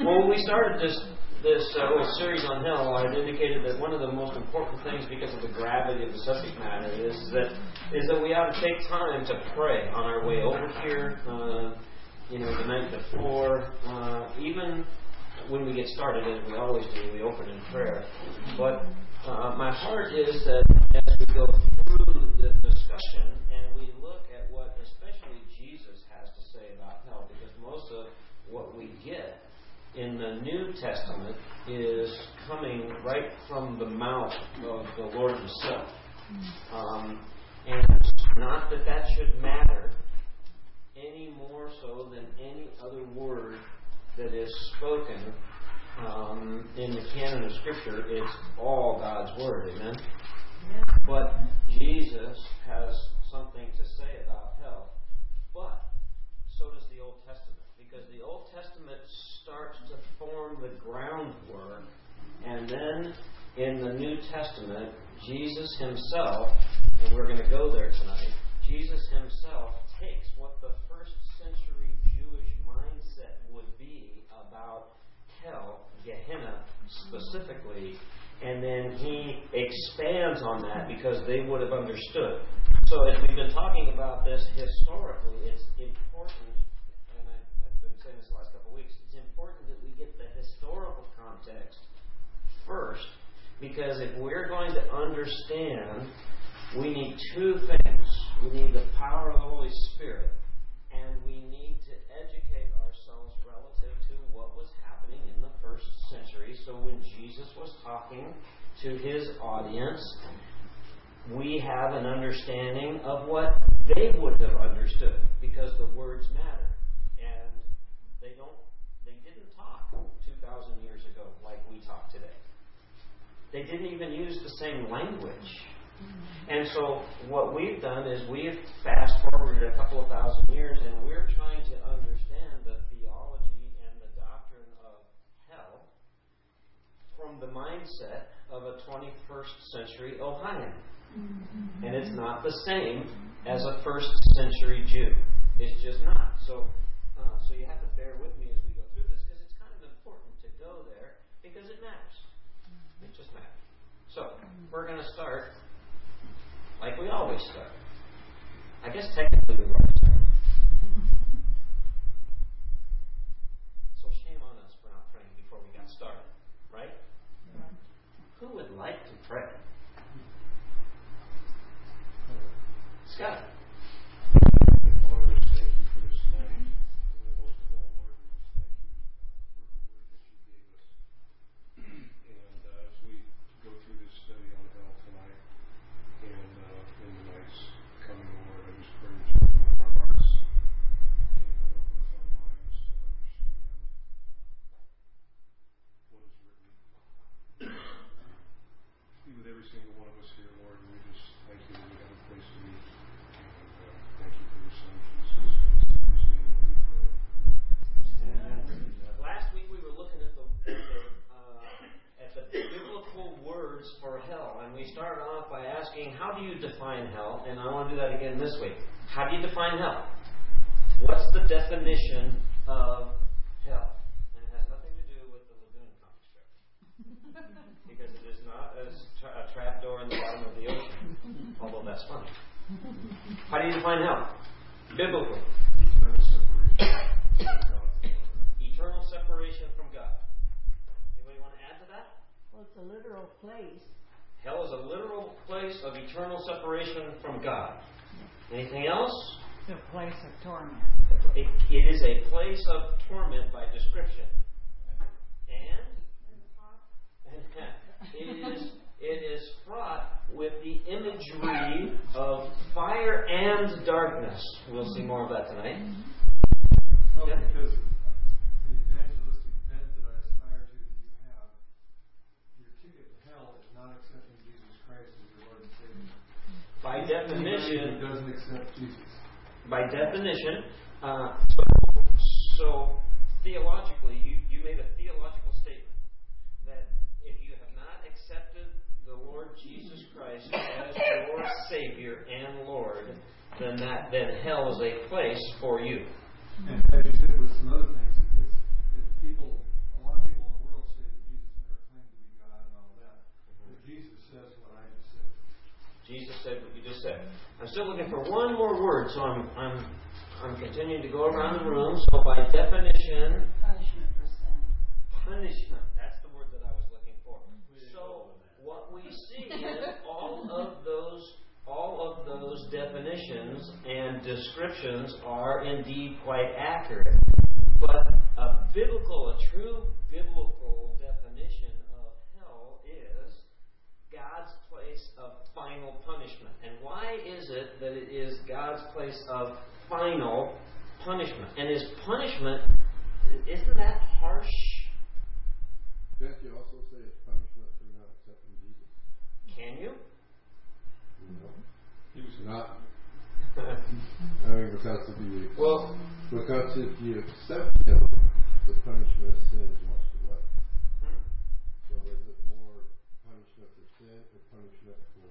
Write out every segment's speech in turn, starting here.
Well, when we started this this uh, little series on hell, I had indicated that one of the most important things, because of the gravity of the subject matter, is that is that we ought to take time to pray on our way over here. Uh, you know, the night before, uh, even when we get started, as we always do, we open in prayer. But uh, my heart is that as we go through the discussion and we look at what especially Jesus has to say about hell, because most of what we get in the New Testament is coming right from the mouth of the Lord Himself. Um, and not that that should matter any more so than any other word that is spoken um, in the canon of Scripture. It's all God's Word, amen? Yeah. But Jesus has something to say about hell. But so does the Old Testament. Because the Old Testament starts to form the groundwork, and then in the New Testament, Jesus himself, and we're going to go there tonight, Jesus himself takes what the first century Jewish mindset would be about hell, Gehenna specifically, and then he expands on that because they would have understood. So, as we've been talking about this historically, it's important, and I, have been saying this the last couple of weeks, it's important that we get the historical context first, because if we're going to understand, we need two things. We need the power of the Holy Spirit, and we need to educate ourselves relative to what was happening in the first century. So when Jesus was talking to his audience, we have an understanding of what they would have understood because the words matter. And they don't they didn't talk 2000 years ago like we talk today. They didn't even use the same language. And so what we've done is we've fast forwarded a couple of thousand years and we're trying to understand the theology and the doctrine of hell from the mindset of a 21st century Ohioan. Mm-hmm. And it's not the same as a first century Jew. It's just not. So, uh, so you have to bear with me as we go through this because it's kind of important to go there because it matters. Just matters. So, we're going to start like we always start. I guess technically we always start. So shame on us for not praying before we got started, right? Yeah. Who would like to pray? Scott. place of torment by description. And it is it is fraught with the imagery of fire and darkness. We'll see more of that tonight. Well, yeah? because the evangelistic bent that I aspire to that you have, your ticket to hell is not accepting Jesus Christ as your Lord and Savior. By definition, doesn't accept Jesus. By definition, uh, so so theologically, you, you made a theological statement that if you have not accepted the Lord Jesus Christ as your Savior and Lord, then that then hell is a place for you. And as you said with some other things, it's, it's people, a lot of people in the world say that Jesus never claimed to be God and all that. But Jesus says what I just said. Jesus said what you just said. I'm still looking for one more word, so I'm, I'm I'm continuing to go around the room. So by definition, Punishment for sin. punishment. That's the word that I was looking for. So what we see is all of those all of those definitions and descriptions are indeed quite accurate. But a biblical, a true biblical definition of hell is God's place of final punishment. And why is it that it is God's place of final punishment? And his punishment, isn't that harsh? Can't you also say it's punishment for not accepting Jesus? Can you? No. He was Not, I mean, because if you, well, because if you accept Him, the punishment of sin is washed away. So is it more punishment for sin or punishment for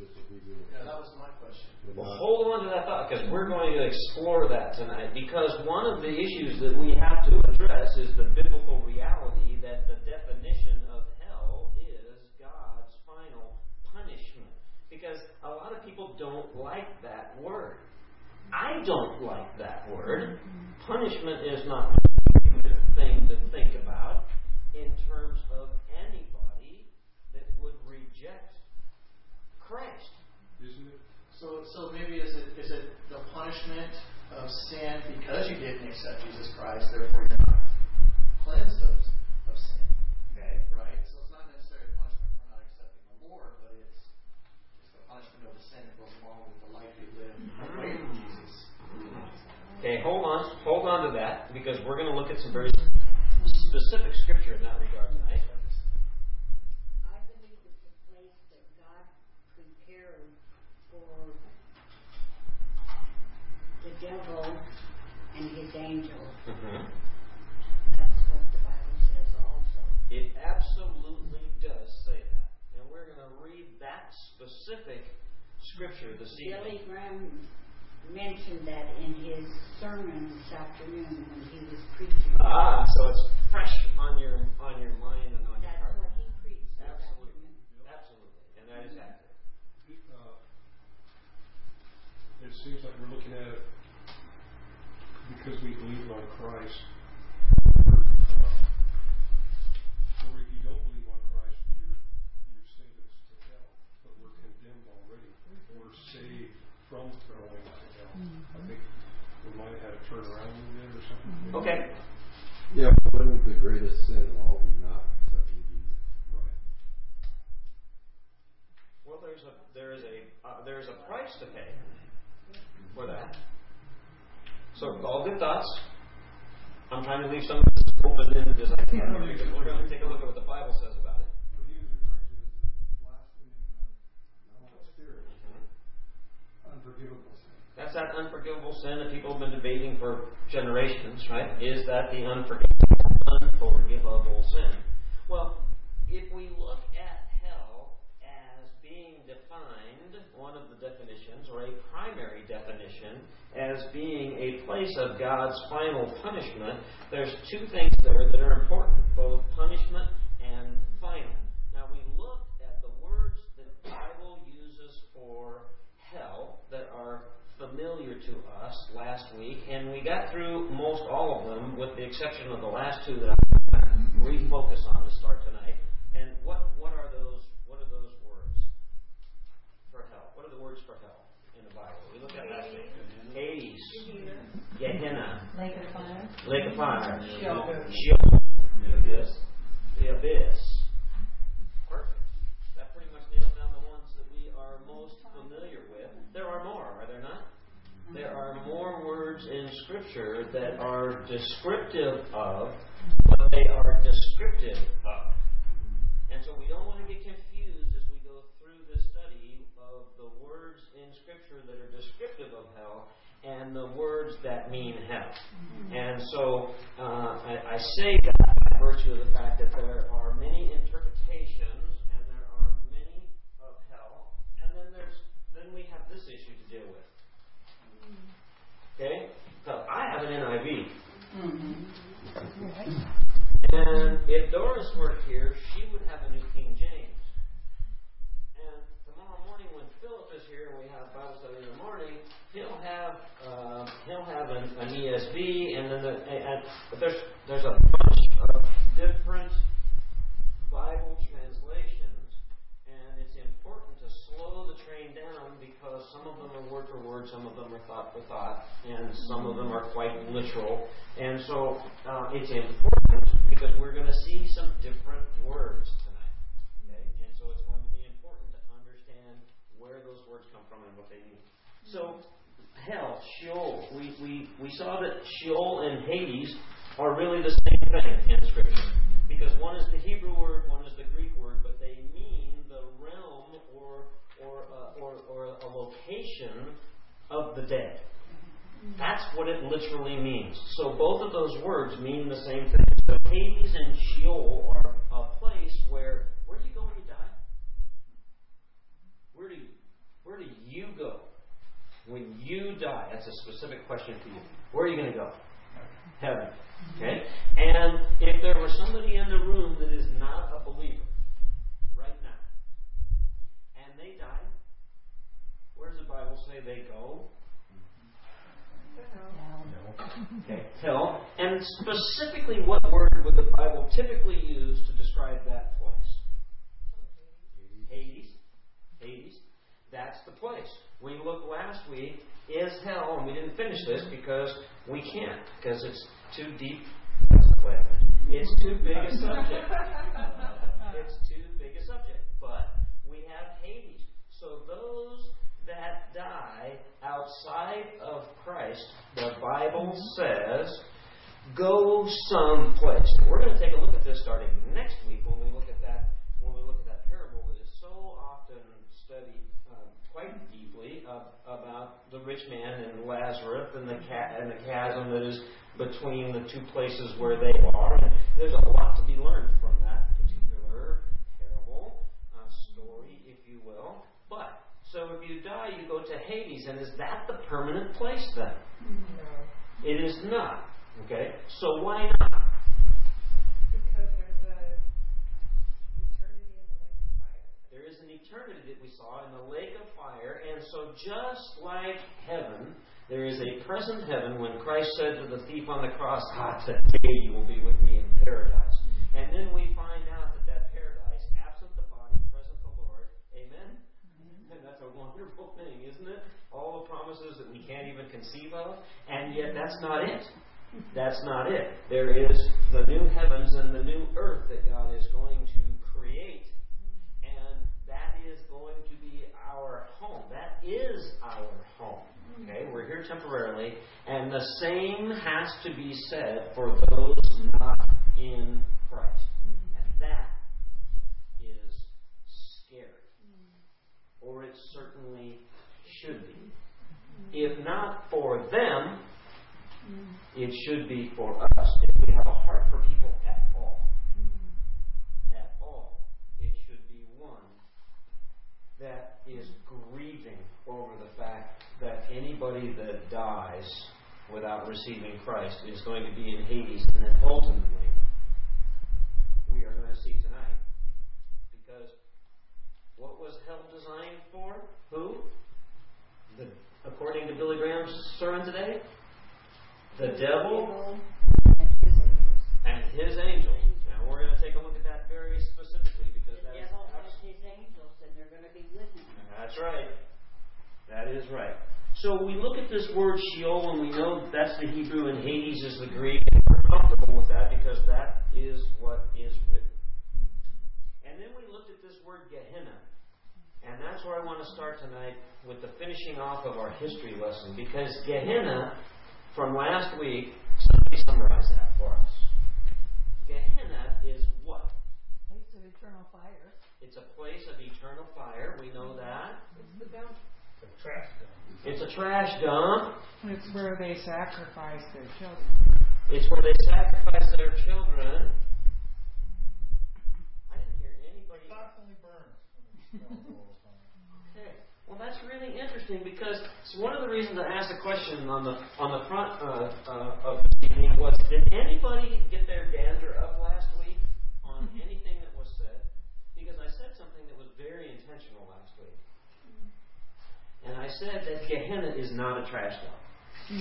disobedience? Yeah, that was my question. And Well, uh, hold on to that thought because we're going to explore that tonight. Because one of the issues that we have to address is the biblical reality that the definition of hell is God's final punishment. Because a lot of people don't like that word. I don't like that word. Punishment is not a good thing to think about in terms of anybody that would reject Christ. isn't it? So, so maybe is it is it the punishment of sin because you didn't accept Jesus Christ, therefore you're not cleansed of, of sin, Okay. right? So it's not necessarily a punishment for not accepting the Lord, but it's it's the punishment of the sin that goes along with the life you live away from Jesus. Okay, hold on, hold on to that because we're going to look at some very specific scripture in that regard tonight. I believe it's a place that God prepared for the devil and his angels. That's what the Bible says also. It absolutely does say that, and we're going to read that specific scripture this Billy evening. Graham mentioned that in his sermon this afternoon when he was preaching. Ah, so it's fresh on your on your mind and on your heart. That's heart. what he preached Absolutely, afternoon. absolutely, and that is accurate. Uh, it seems like we're looking at it because we believe on Christ. Uh, or if you don't believe on Christ, you're you're sentenced to hell. But we're condemned already. We're saved from going to hell. I think we might have had to turn around a little bit or something. Okay, Yeah, but wouldn't the greatest sin of all be not accepting Jesus? Right. well, there's a there is a uh, there is a price to pay for that. So all good thoughts. I'm trying to leave some of this open-ended as I can we're going to take a look at what the Bible says about it. What he was referring to is the blaspheming of the Holy Spirit, unforgivable. That's that unforgivable sin that people have been debating for generations, right? Is that the unforgivable, unforgivable sin? Well, if we look at hell as being defined, one of the definitions, or a primary definition, as being a place of God's final punishment, there's two things there that are important, both punishment and final. Now we looked at the words that the Bible uses for hell that are familiar to us last week, and we got through most all of them, with the exception of the last two that I'm going to refocus on to start tonight. And what what are those what are those words for hell? What are the words for hell in the Bible? We looked at last week. Hades, Gehenna, Lake of fire. Lake of Fire, Sheol. Sheol, the abyss, the abyss. Perfect. That pretty much nails down the ones that we are most familiar with. There are more, are there not? There are more words in Scripture that are descriptive of what they are descriptive of. And so we don't want to get confused as we go through this study of the words in Scripture that are descriptive of hell and the words that mean hell. Mm-hmm. And so uh, I, I say that by virtue of the fact that there are many interpretations and there are many of hell, and then there's then we have this issue to deal with. Mm-hmm. Okay? So I have an NIV. Mm-hmm. And if Doris weren't here, she would have a New King James. And tomorrow morning when Philip is here and we have Bible study an, an ESV, and then the, and, but there's there's a bunch of different Bible translations, and it's important to slow the train down because some of them are word for word, some of them are thought for thought, and some of them are quite literal. And so uh, it's important because we're going to see some different words tonight. Okay? And so it's going to be important to understand where those words come from and what they mean. So, hell, Sheol. We, we, we saw that Sheol and Hades are really the same thing in Scripture. Because one is the Hebrew word, one is the Greek word, but they mean the realm or, or, uh, or, or a location of the dead. That's what it literally means. So both of those words mean the same thing. So Hades and Sheol are a place where where do you go when you die? Where do you where do you go when you die? That's a specific question for you. Where are you going to go? Heaven. Okay? And if there were somebody in the room that is not a believer right now, and they die, where does the Bible say they go? Okay, hell. And specifically, what word would the Bible typically use to describe that place? Hades. Hades. That's the place. We looked last week, is hell, and we didn't finish this because we can't, because it's too deep. It's too big a subject. It's too big a subject. But we have Hades. So those that die outside of Christ, the Bible mm-hmm. says, go someplace. We're going to take a look at this starting next week when we look at that when we look at that parable that is so often studied um, quite deeply uh, about the rich man and Lazarus and the ca- and the chasm that is between the two places where they are. And there's a lot to be learned from that particular parable uh, story, if you will. But so if you die, you go to Hades, and is that the permanent place then? No, It is not. Okay, so why not? because there's a eternity in the lake of fire. There is an eternity that we saw in the lake of fire, and so just like heaven, there is a present heaven when Christ said to the thief on the cross, Ah, today you will be with me in paradise. And then we find out that that paradise, absent the body, present the Lord. Amen? And that's a wonderful thing, isn't it? All the promises that we can't even conceive of, and yet that's not it. That's not it. There is the new heavens and the new earth that God is going to create and that is going to be our home. That is our home. Okay, we're here temporarily, and the same has to be said for those not in Christ. And that is scary. Or it certainly should be. If not for them, it should be for us. If we have a heart for people at all, at all, it should be one that is grieving over the fact that anybody that dies without receiving Christ is going to be in Hades, and then ultimately, we are going to see tonight. Because what was hell designed for? Who? The, according to Billy Graham's sermon today, the devil and his angels. Now we're going to take a look at that very specifically because The that is devil has abs- his angels, and they're going to be with him. that's right. That is right. So we look at this word Sheol and we know that's the Hebrew and Hades is the Greek, and we're comfortable with that because that is what is written. And then we looked at this word Gehenna. And that's where I want to start tonight with the finishing off of our history lesson because Gehenna, from last week, somebody summarize that for us. Gehenna is what? Place of eternal fire. It's a place of eternal fire. We know that. It's the dump. It's a trash dump. It's where they sacrifice their children. It's where they sacrifice their children. I didn't hear anybody. Constantly burns when it smells all the time. Okay. Well, that's really interesting because it's one of the reasons I asked a question on the on the front uh, uh, of this evening was Did anybody get their gander up last week on anything that was said? Because I said something that was very intentional last week, and I said that Gehenna is not a trash dump. Hmm.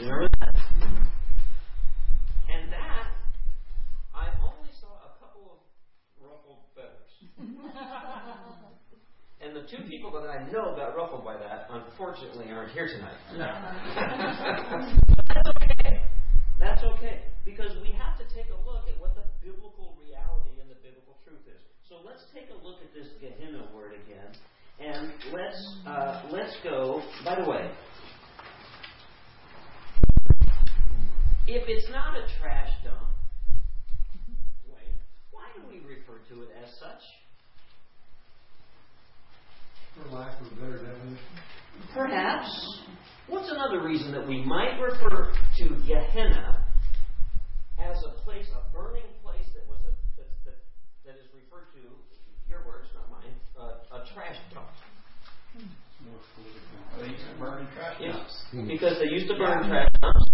You remember that? And that, I only saw a couple of ruffled feathers. and the two people that I know got ruffled by that, unfortunately, aren't here tonight. That's okay. That's okay. Because we have to take a look at what the biblical reality and the biblical truth is. So let's take a look at this Gehenna word again. And let's uh, let's go. By the way, if it's not a trash dump, Dwayne, why do we refer to it as such? For lack of a better definition. Perhaps. What's another reason that we might refer to Gehenna as a place, a burning place that was a that, that, that is referred to, your words, not mine, uh, a trash dump? They used to burn trash Yes. dumps. Because they used to burn trash dumps.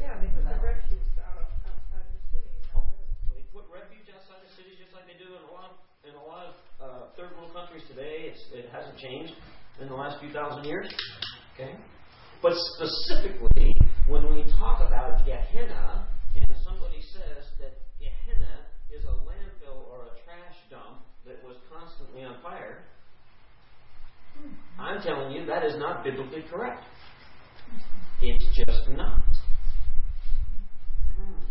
Yeah, they put the refuse out outside the city. and got rid of it. They put refuge outside the cities just like they do in a lot in a lot of uh, third world countries today. It's, it hasn't changed in the last few thousand years. Okay, but specifically when we talk about Gehenna, and somebody says that Gehenna is a landfill or a trash dump that was constantly on fire, I'm telling you that is not biblically correct. It's just not. Hmm.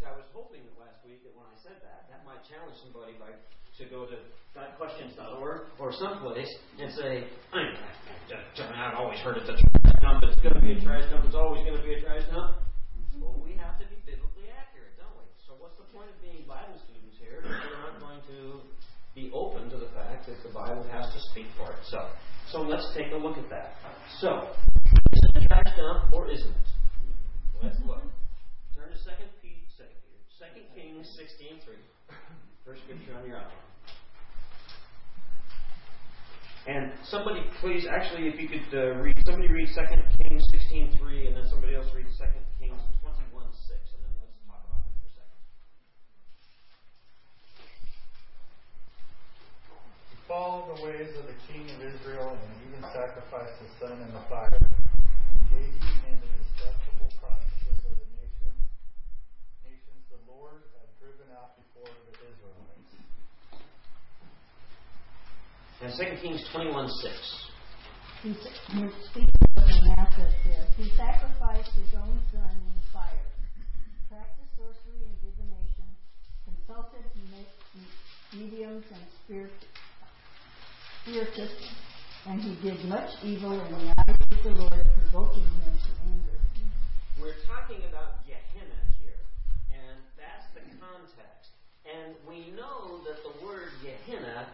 So I was hoping that last week that when I said that, that might challenge somebody by to go to GotQuestions.org or someplace and say, I mean, I've always heard it's a trash dump. It's going to be a trash dump. It's always going to be a trash dump. Well, we have to be biblically accurate, don't we? So what's the point of being Bible students here if we're not going to be open to the fact that the Bible has to speak for itself. So let's take a look at that. So, is it a trash dump or isn't it? Let's look. Turn to 2 P- 2 Kings 16.3. First scripture on your outline. And somebody, please, actually, if you could uh, read, somebody read 2 Kings 16.3, and then somebody else read 2 Kings 20. Follow the ways of the king of Israel and even sacrifice his son in the fire, engaging in the detestable practices of the nation, nations the Lord had driven out before the Israelites. And Second Kings twenty one six. He, he speaks of Manasseh says, He sacrificed his own son in the fire, practiced sorcery and divination, consulted mediums and spirit, and he did much evil in the eyes of the Lord, provoking him to anger. We're talking about Gehenna here, and that's the context. And we know that the word Gehenna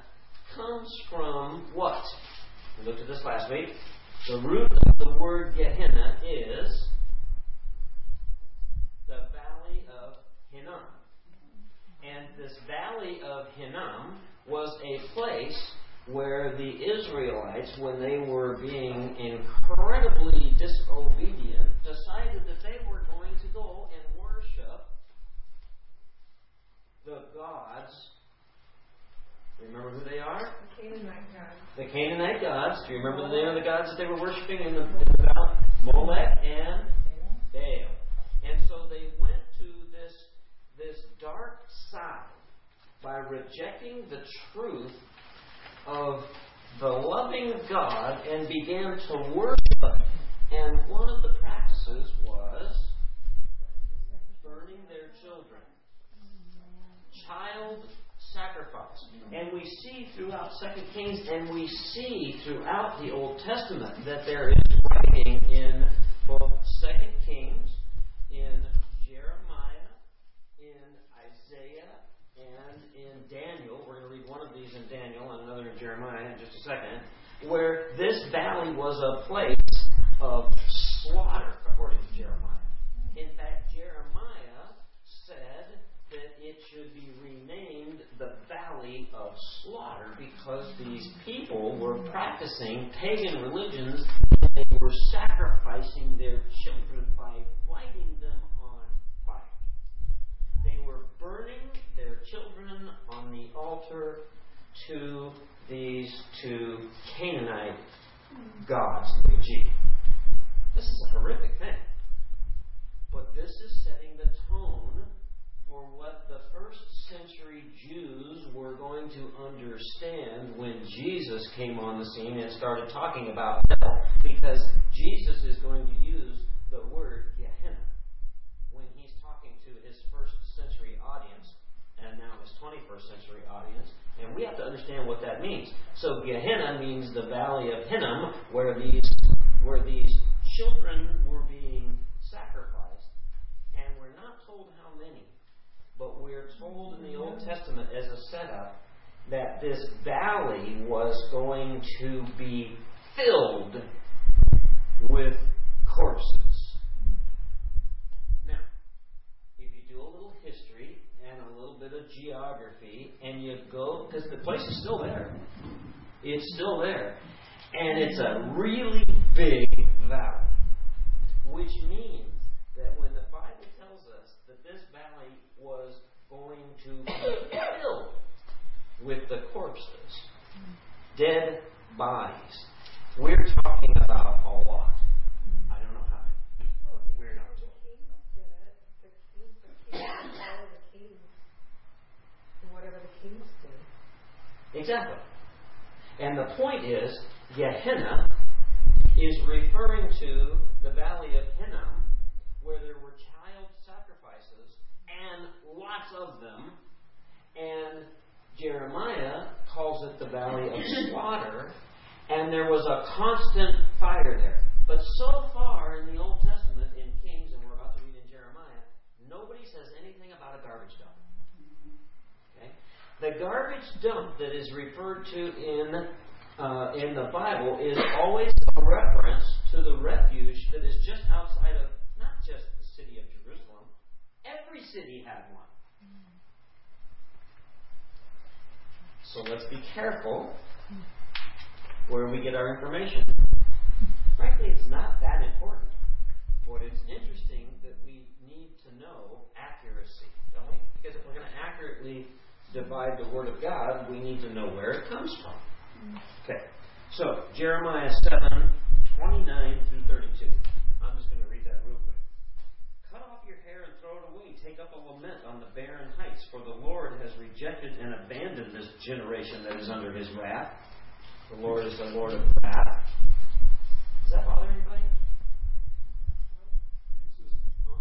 comes from what? We looked at this last week. The root of the word Gehenna is the valley of Hinnom. And this valley of Hinnom was a place where the Israelites, when they were being incredibly disobedient, decided that they were going to go and worship the gods. Remember who they are? The Canaanite gods. The Canaanite gods. Do you remember the name of the gods that they were worshiping in the, in the valley? Molech and Baal. And so they went to this this dark side by rejecting the truth of the loving God and began to worship. And one of the practices was burning their children. Child sacrifice. And we see throughout Second Kings and we see throughout the Old Testament that there is writing in both Second Kings, in Jeremiah, in Isaiah, and in Daniel. We're going to read one of these in Daniel and another in Jeremiah in just a second. Where this valley was a place of slaughter, according to Jeremiah. In fact, Jeremiah said that it should be renamed the Valley of Slaughter because these people were practicing pagan religions and they were sacrificing their children by lighting them on fire. They were burning their children on the altar to these two Canaanite gods. G. This is a horrific thing. But this is setting the tone for what the first century Jews were going to understand when Jesus came on the scene and started talking about hell, because Jesus is going to use the word Gehenna when he's talking to his first century audience and now his 21st century audience. And we have to understand what that means. So Gehenna means the valley of Hinnom, where these where these children were being sacrificed, and we're not told how many, but we're told in the Old Testament as a setup that this valley was going to be filled with corpses. Now, if you do a little history and a little bit of geography, and you go, because the place is still there, it's still there, and it's a really big valley, which means that when the Bible tells us that this valley was going to be filled with the corpses, dead bodies, we're talking about a lot. I don't know how many. Well, if We're not the kings did it, the kings, the kings, follow the kings, and whatever the kings did. Exactly. And the point is, Gehenna is referring to the valley of Hinnom, where there were child sacrifices, and lots of them. And Jeremiah calls it the valley of slaughter, and there was a constant fire there. But so far in the Old Testament, in Kings, and we're about to read in Jeremiah, nobody says anything about a garbage dump. Okay? The garbage dump that is referred to in uh, in the Bible is always a reference to the refuge that is just outside of not just the city of Jerusalem. Every city had one. So let's be careful where we get our information. Frankly, it's not that important. But it's interesting that we need to know accuracy, don't we? Because if we're going to accurately divide the Word of God, we need to know where it comes from. Mm-hmm. Okay. So, Jeremiah 7 29 through 32. I'm just going to read that real quick. Cut off your hair and throw it away. Take up a lament on the barren heights, for the Lord has rejected and abandoned this generation that is under his wrath. The Lord is the Lord of wrath. Does that bother anybody? Huh?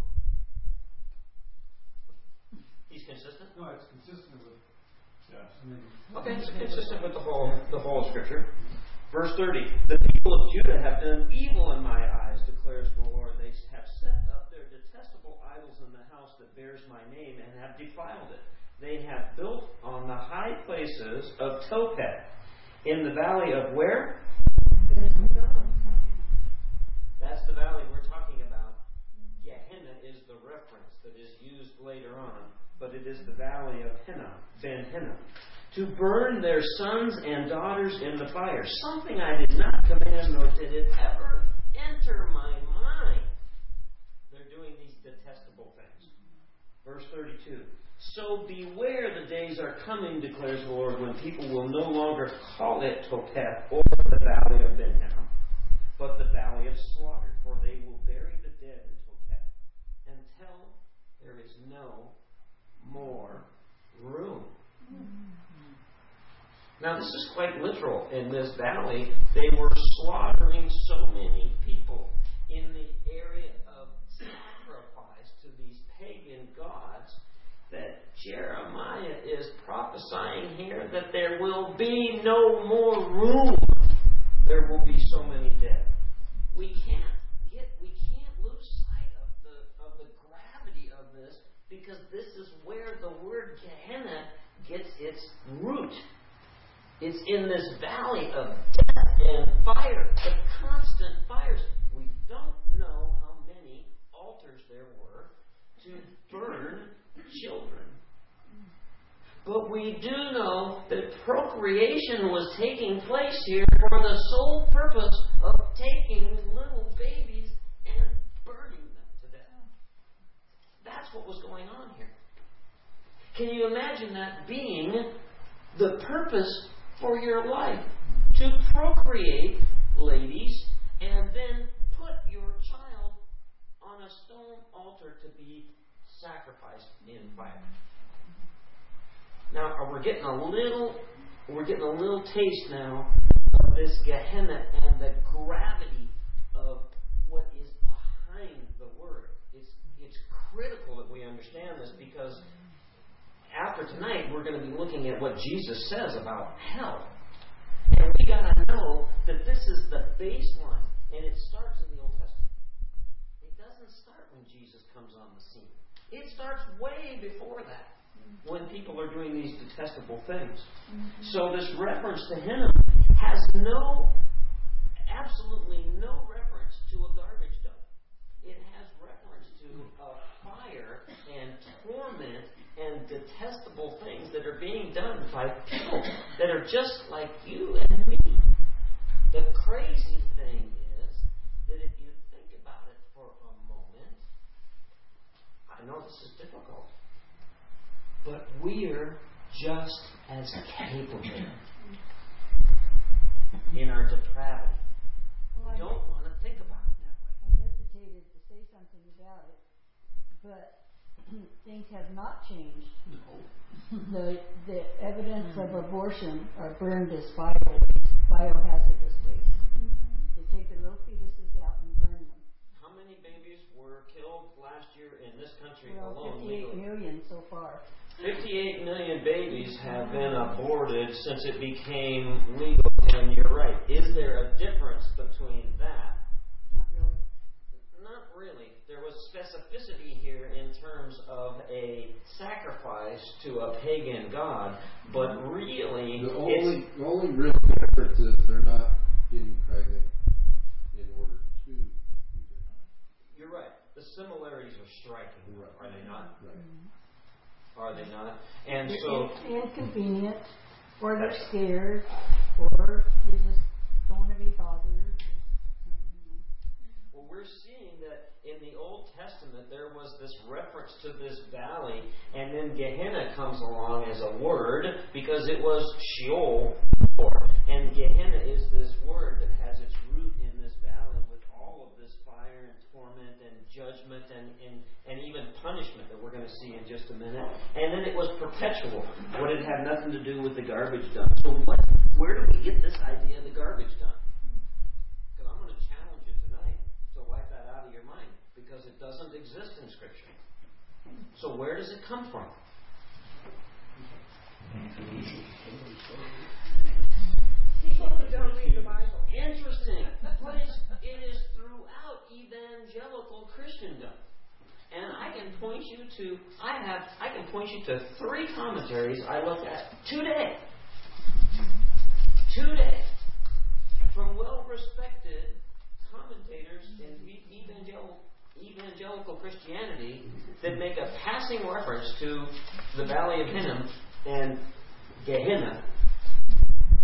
He's consistent? No, it's consistent with, yes, I mean. Okay, it's consistent with the whole the whole of scripture. Verse 30. The people of Judah have done evil in my eyes, declares the Lord. They have set up their detestable idols in the house that bears my name and have defiled it. They have built on the high places of Tophet, in the valley of where? That's the valley we're talking about. Gehenna is the reference that is used later on, but it is the valley of Hinnom, Ben Hinnom. To burn their sons and daughters in the fire. Something I did not command, nor did it ever enter my mind. They're doing these detestable things. Verse 32. So beware the days are coming, declares the Lord, when people will no longer call it Topeth or the valley of Ben Hinnom, but the valley of slaughter, for they will bury the dead in Topeth until there is no more room. Mm-hmm. Now, this is quite literal. In this valley, they were slaughtering so many people in the area of sacrifice to these pagan gods that Jeremiah is prophesying here that there will be no more room. There will be so many dead. We can't get, we can't lose sight of the of the gravity of this because this is where the word Gehenna gets its root. It's in this valley of death and fire, the constant fires. We don't know how many altars there were to burn children. But we do know that procreation was taking place here for the sole purpose of taking little babies and burning them to death. That's what was going on here. Can you imagine that being the purpose for your life? To procreate, ladies, and then put your child on a stone altar to be sacrificed in fire. Now we're getting a little we're getting a little taste now of this Gehenna and the gravity of what is behind the word. It's it's critical that we understand this because after tonight we're going to be looking at what Jesus says about hell. And we got to know that this is the baseline and it starts in the Old Testament. It doesn't start when Jesus comes on the scene. It starts way before that when people are doing these detestable things. Mm-hmm. So this reference to Hinnom has no, absolutely no reference to a garbage dump. It has reference to a fire and torment and detestable things that are being done by people that are just like you and me. The crazy thing is that if you think about it for a moment, I know this is difficult, but we're just as capable in our depravity. Well, We don't want to think about it that way. I hesitated to say something about it, but things have not changed. No. The the evidence of abortion are burned as bio biohazardous waste. Mm-hmm. They take the little fetuses out and burn them. How many babies were killed last year in this country Well, alone? 58 legally? so far. 58 million babies have been aborted since it became legal. And you're right. Is there a difference between that? Not really. Not really. There was specificity here in terms of a sacrifice to a pagan god, but really, The it's, only, the only real difference is they're not getting pregnant in order to you're right. The similarities are striking, Right. are they not? Right. Mm-hmm. Are they not? And They're so, in- inconvenient, or they're scared, or they just don't want to be bothered. or something, you know. Well, we're seeing that in the Old Testament there was this reference to this valley, and then Gehenna comes along as a word because it was Sheol. And Gehenna is this word that has its root in this valley with all of this fire and torment and judgment and, and, and even punishment that we're going to see in just a minute. And then it was perpetual, what it had nothing to do with the garbage dump. So, what, where do we get this idea of the garbage dump? Because I'm going to challenge you tonight to wipe that out of your mind because it doesn't exist in Scripture. So where does it come from? People who don't read the Bible. Interesting. But it's, it is throughout evangelical Christendom. And I can point you to I have I can point you to three commentaries I looked at today. Today. From well respected commentators in evangelical evangelical Christianity that make a passing reference to the Valley of Hinnom and Gehenna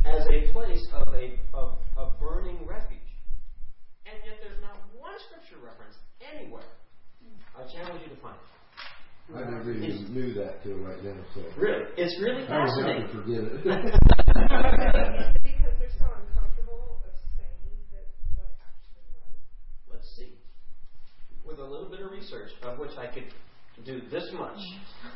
as a place of a of, of burning refuge. And yet there's not one scripture reference anywhere. I challenge you to find it. I never even knew that till right now, so. Really, it's really fascinating. I was fascinating. never forget it because they're so uncomfortable of saying that what it actually was? Let's see. With a little bit of research, of which I could do this much.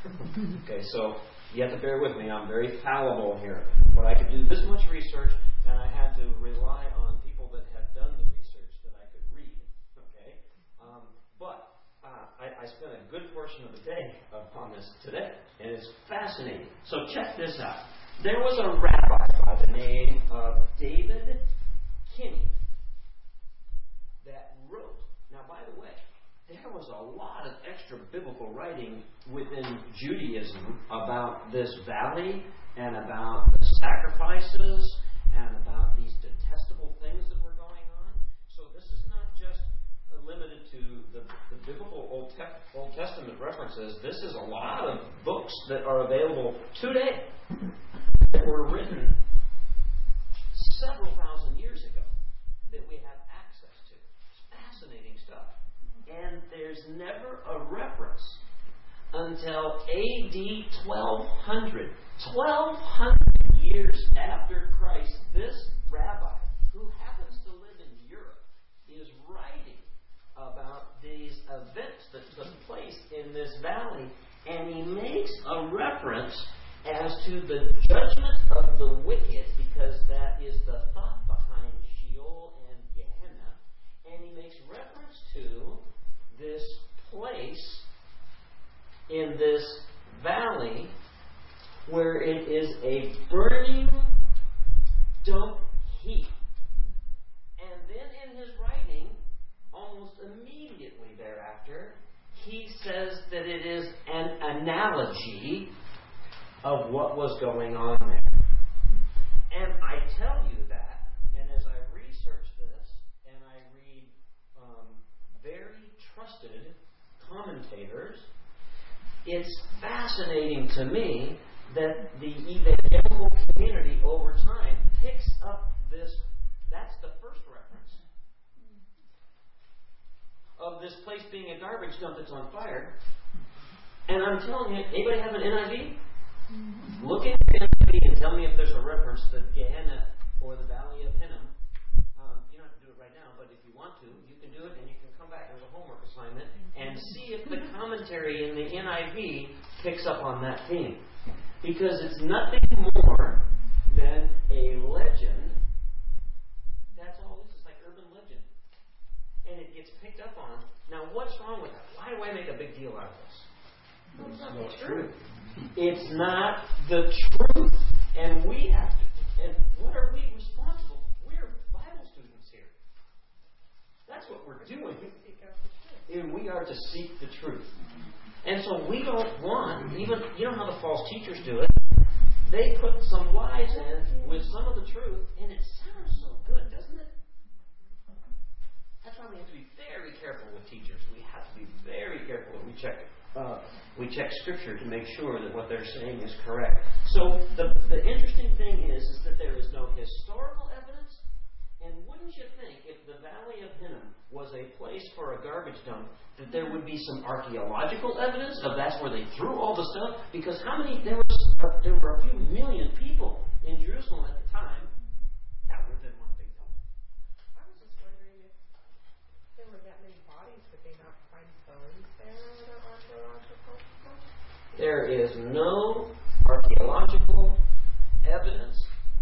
okay, so you have to bear with me. I'm very fallible here. But I could do this much research, and I had to rely on people that have done the research that I could read. Okay? Um, but uh, I, I spent a good portion of the day upon this today, and it's fascinating. So check this out. There was a rabbi by the name of David Kimhi that wrote. Now, by the way, there was a lot of extra biblical writing within Judaism about this valley and about the sacrifices and about these detestable things that were going on. So this is not just limited to the, the biblical Old, Te- Old Testament references. This is a lot of books that are available today that were written several thousand years ago that we have access to. It's fascinating stuff. And there's never a reference until AD 1200. 1200 years after Christ, this rabbi, who happens to live in Europe, is writing about these events that took place. in this valley, and he makes a reference as to the judgment of the wicked, because that is the thought behind Sheol and Gehenna, and he makes reference to this place in this valley where it is a burning dump heap. And then in his writing, almost immediately thereafter, he says that it is an analogy of what was going on there. And I tell you that, and as I research this, and I read um, very trusted commentators, it's fascinating to me that the evangelical community over time picks up this. That's the first reference of this place being a garbage dump that's on fire. And I'm anybody have an NIV? Look at the NIV and tell me if there's a reference to Gehenna or the Valley of Hinnom. Um, you don't have to do it right now, but if you want to, you can do it and you can come back. There's a homework assignment and see if the commentary in the NIV picks up on that theme. Because it's nothing more than a legend. That's all this is like urban legend. And it gets picked up on. Now, what's wrong with that? Why do I make a big deal out of this? Well, it's not the truth. It's not the truth. And we have to. And what are we responsible? We're Bible students here. That's what we're doing. And we are to seek the truth. And so we don't want, even, you know how the false teachers do it? They put some lies in with some of the truth, and it sounds so good, doesn't it? That's why we have to be very careful with teachers. We have to be very careful that we check uh, we check Scripture to make sure that what they're saying is correct. So the the interesting thing is is that there is no historical evidence, and wouldn't you think if the Valley of Hinnom was a place for a garbage dump, that there would be some archaeological evidence of that's where they threw all the stuff? Because how many there was there were a few million people in Jerusalem at the time. That would have been one big dump. I was just wondering if there were that many bodies, would they not find bones there in an archaeological site? There is no archaeological evidence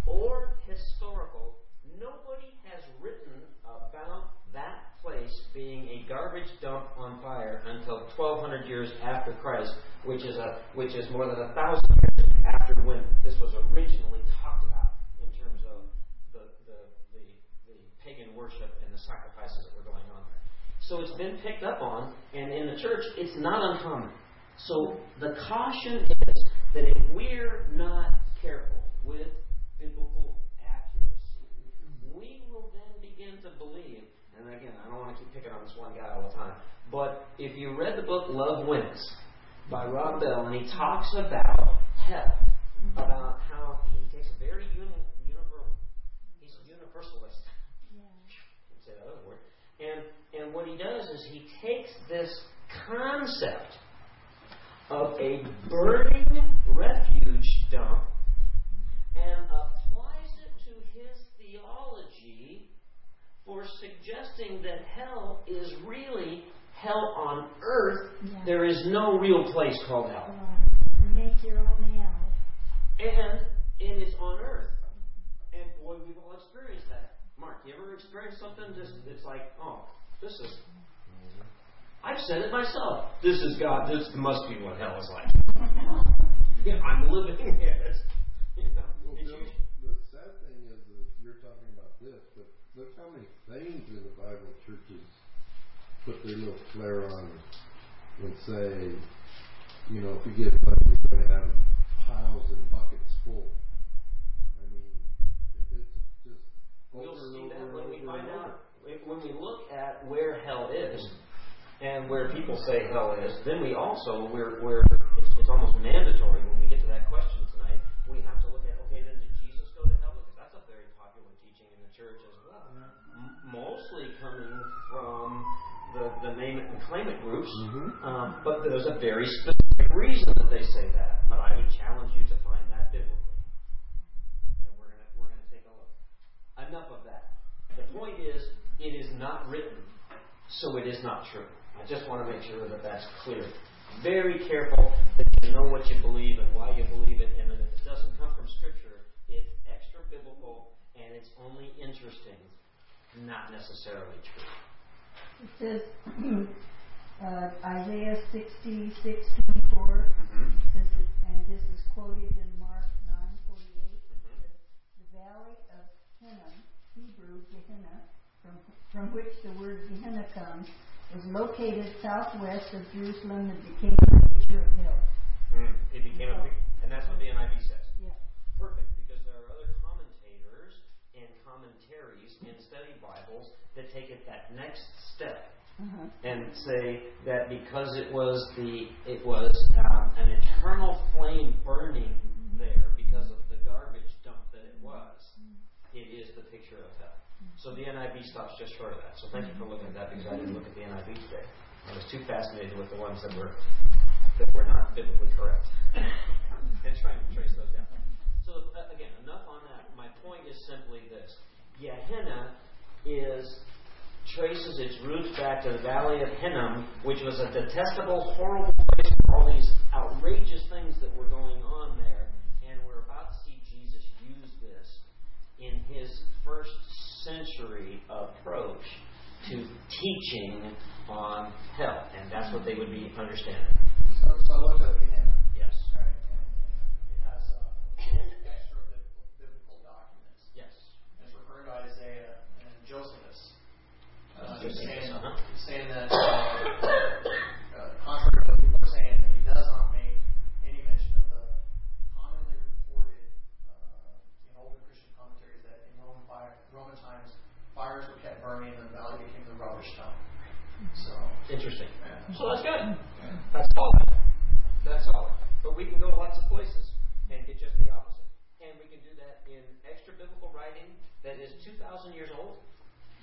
or historical. Nobody has written about that place being a garbage dump on fire until 1200 years after Christ, which is a which is more than a thousand years after when this was originally talked about in terms of the the, the, the pagan worship and the sacrifices that were going on there. So it's been picked up on, and in the church, it's not uncommon. So the caution is that if we're not careful with biblical accuracy, we will then begin to believe. And again, I don't want to keep picking on this one guy all the time, but if you read the book Love Wins by Rob Bell, and he talks about hell, mm-hmm. about how he takes a very uni- universal, he's a universalist. Can't say that other word. And and what he does is he takes this concept of a burning refuge dump and applies it to his theology for suggesting that hell is really hell on earth. Yeah. There is no real place called hell. Make your own hell. And it is on earth. And boy, we've all experienced that. Mark, you ever experienced something just it's like, oh, this is I've said it myself. This is God. This must be what hell is like. Yeah, I'm living it. You know, Well, it's the sad thing is, is you're talking about this, but look how many things in the Bible churches put their little flair on and say, you know, if you get money, you're going to have piles and buckets full. I mean, it, it's just We'll see that when we find out. When we look at where hell is and where people say hell is, then we also we're we're it's, it's almost mandatory when we get to that question tonight. We have to look at okay, then did Jesus go to hell? Because that's a very popular teaching in the church as well. M- mostly coming from the the name it and claim it groups, Mhm. um, but there's a very specific reason that they say that. But I would challenge you to find that biblically. And we're gonna we're gonna take a look. Enough of that. The point is, it is not written, so it is not true. I just want to make sure that that's clear. Very careful that you know what you believe and why you believe it, and that if it doesn't come from Scripture, it's extra biblical and it's only interesting, not necessarily true. It says, uh, Isaiah sixty-six twenty-four, says it, and this is quoted in Mark nine forty-eight. The valley of Hinnom, Hebrew Gehenna, from, from which the word Gehenna comes, was located southwest of Jerusalem and became a picture of hell. Mm, it became a big, and that's what the NIV says. Yeah. Perfect, because there are other commentators and commentaries in study Bibles that take it that next step Uh-huh. and say that because it was the it was um, an eternal flame burning there because of the garbage dump that it was, it is the picture of hell. So the NIV stops just short of that. So thank you for looking at that because I didn't look at the NIV today. I was too fascinated with the ones that were that were not biblically correct and trying to trace those down. So uh, again, enough on that. My point is simply this: Gehenna is traces its roots back to the valley of Hinnom, which was a detestable, horrible place for all these outrageous things that were going on there. And we're about to see Jesus use this in his first century approach to teaching on hell. And that's what they would be understanding. So, so I looked up Gehenna. Yes. Right, and, and it has uh, extra biblical, biblical documents. Yes. It's referring to Isaiah and Josephus. Uh, Josephus, saying, uh-huh. saying that, uh, uh, contrary to what people are saying, that he does not make any mention of the commonly reported uh, in older Christian commentaries that in Roman, fire, Roman times fires were kept burning and the valley became the rubbish dump. So, Interesting. yeah. So that's good. That's solid. That's solid. But we can go to lots of places and get just the opposite. And we can do that in extra biblical writing that is 2,000 years old.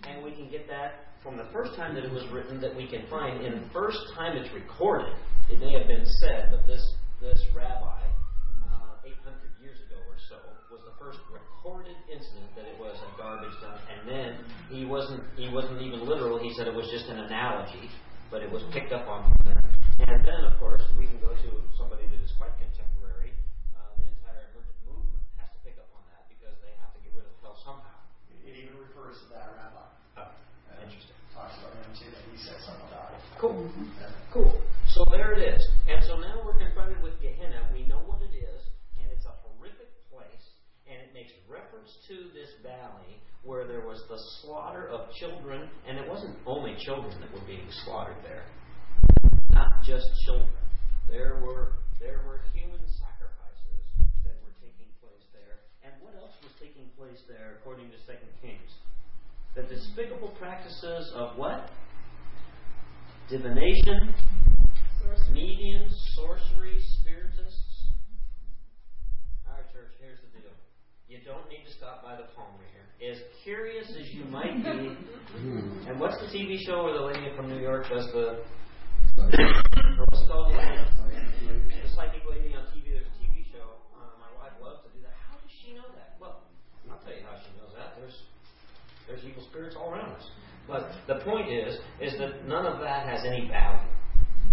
And we can get that from the first time that it was written that we can find. In the first time it's recorded, it may have been said, but this, this rabbi, uh, 800 years ago or so, was the first recorded incident that it was a garbage dump. And then he wasn't, he wasn't even literal. He said it was just an analogy, but it was picked up on from there. And then, of course, we can go to somebody that is quite contemporary. Uh, the entire emergent movement has to pick up on that because they have to get rid of hell somehow. It even refers to that rabbi. Oh, And interesting. Talks about him too, that he said something about it. Cool. Yeah. Cool. So there it is. And so now we're confronted with Gehenna. We know what it is, and it's a horrific place, and it makes to this valley where there was the slaughter of children, and it wasn't only children that were being slaughtered there. Not just children. There were there were human sacrifices that were taking place there. And what else was taking place there according to Second Kings? The despicable practices of what? Divination, mediums, sorcery, spiritists. All right, church, here's the deal. You don't need to stop by the Palmer here. As curious as you might be, and what's the TV show where the lady from New York does the. What's called? The psychic lady on TV. There's a TV show. Uh, my wife loves to do that. How does she know that? Well, I'll tell you how she knows that. There's there's evil spirits all around us. But the point is, is that none of that has any value.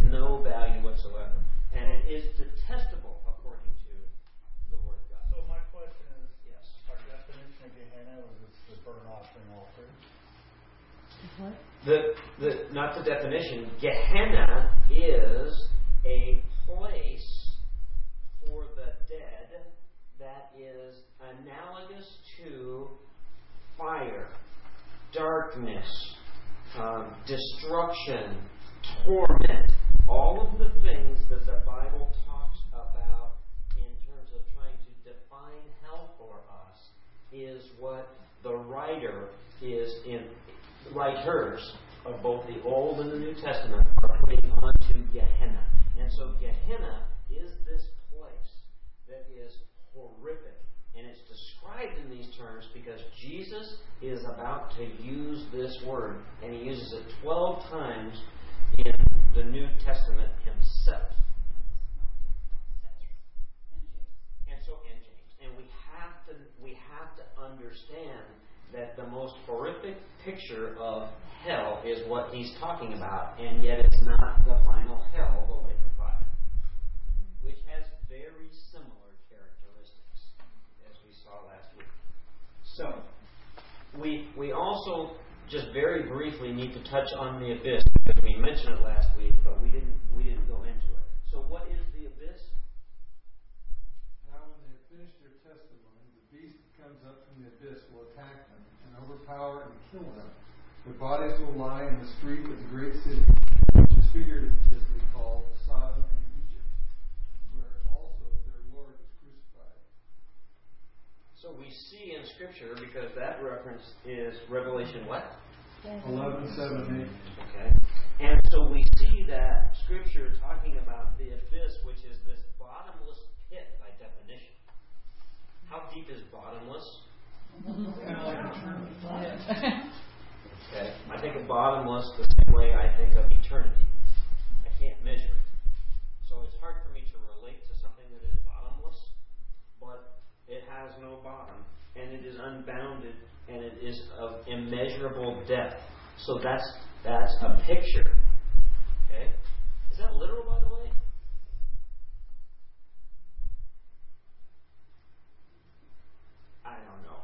No value whatsoever. And it is detestable according to the Word of God. So my question is, Yes. our definition of Gehenna was it's the burnt offering altar. The, the, not the definition. Gehenna is a place for the dead that is analogous to fire, darkness, um, destruction, torment. All of the things that the Bible talks about in terms of trying to define hell for us is what the writer is in writers of both the Old and the New Testament are putting onto Gehenna. And so Gehenna is this place that is horrific. And it's described in these terms because Jesus is about to use this word, and he uses it 12 times in the New Testament himself. And so and James. And we have to we have to understand that the most horrific picture of hell is what he's talking about, and yet it's not the final hell, the lake of fire, which has very similar characteristics, as we saw last week. So, we we also just very briefly need to touch on the abyss because we mentioned it last week, but we didn't we didn't go into it. So, what is the abyss? Now, when they have finished their testimony, the beast that comes up from the abyss will attack them and overpower and kill them. Their bodies will lie in the street of the great city, which is figuratively called Sodom and Egypt, where also their Lord was crucified. So we see in Scripture because that reference is Revelation what? 11, 7, 8. Okay. And so we see that Scripture talking about the abyss, which is this bottomless pit by definition. How deep is bottomless? Okay. I think of bottomless the same way I think of eternity. I can't measure it. So it's hard for me to relate to something that is bottomless, but it has no bottom, and it is unbounded, and it is of immeasurable depth. So that's that's a picture. Okay? Is that literal by the way? I don't know.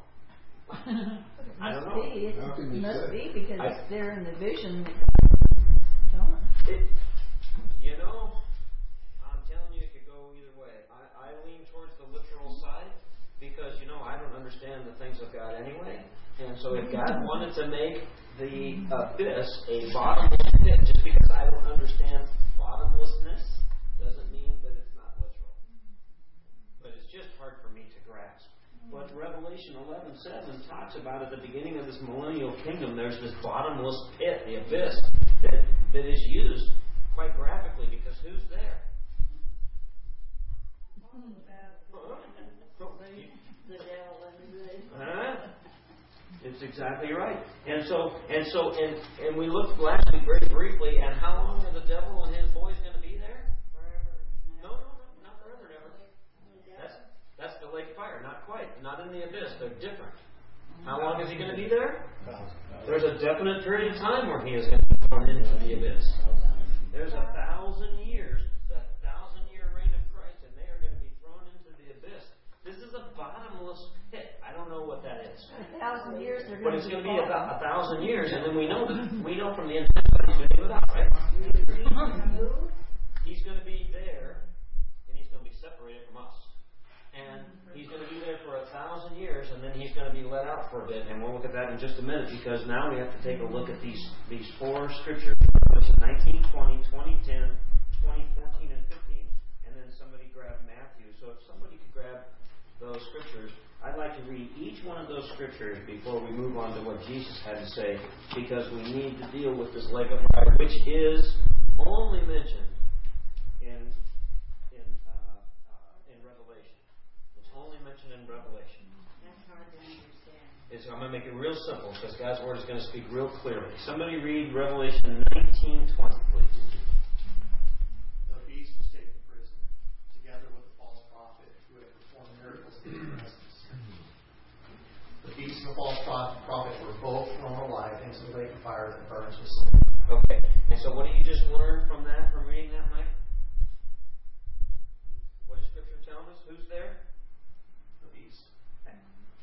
I don't know. Must be, How it must say? be, because I- it's there in the vision that God's. It, you know, I'm telling you, it could go either way. I, I lean towards the literal side because, you know, I don't understand the things of God anyway. And so if God mm-hmm. wanted to make the uh, abyss a bottomless pit, just because I don't understand bottomlessness, doesn't mean that it's not literal. But it's just hard for me to grasp. But Revelation 11:7 talks about at the beginning of this millennial kingdom, there's this bottomless pit, the abyss, that, that is used quite graphically because who's there? Mm-hmm. The devil and the Huh? It's exactly right. And so, and so, and and we looked last week very briefly. And how long are the devil and his boys going to be there? forever. No, no, no, not forever, never. That's that's the lake fire. Not quite. Not in the abyss. They're different. How long is he going to be there? There's a definite period of time where he is going to be thrown into the abyss. There's a thousand years, the thousand year reign of Christ, and they are going to be thrown into the abyss. This is a bottomless pit. I don't know what that is. A thousand years they're But it's going to be about a thousand years, and then we know we know from the intent what he's going to do without, right? He's going to be there, and he's going to be separated from us, and he's going to be there for a thousand years, and then he's going to be let out for a bit, and we'll look at that in just a minute because now we have to take a look at these these four scriptures: Revelation 19, 20, 20, 10, 20, 14, and 15, and then somebody grab Matthew. So if somebody could grab those scriptures. I'd like to read each one of those scriptures before we move on to what Jesus had to say, because we need to deal with this lake of fire, which is only mentioned in in uh, uh, in Revelation. It's only mentioned in Revelation. That's hard to understand. It's, I'm going to make it real simple because God's word is going to speak real clearly. Somebody read Revelation 19:20, please. The beast was taken to prison, together with the false prophet who had performed miracles in his presence. The beast and the false prophet were both thrown alive into the lake of fire that burns with sulfur. Okay. And so, what did you just learn from that, from reading that, Mike? What does Scripture tell us? Who's there? The beast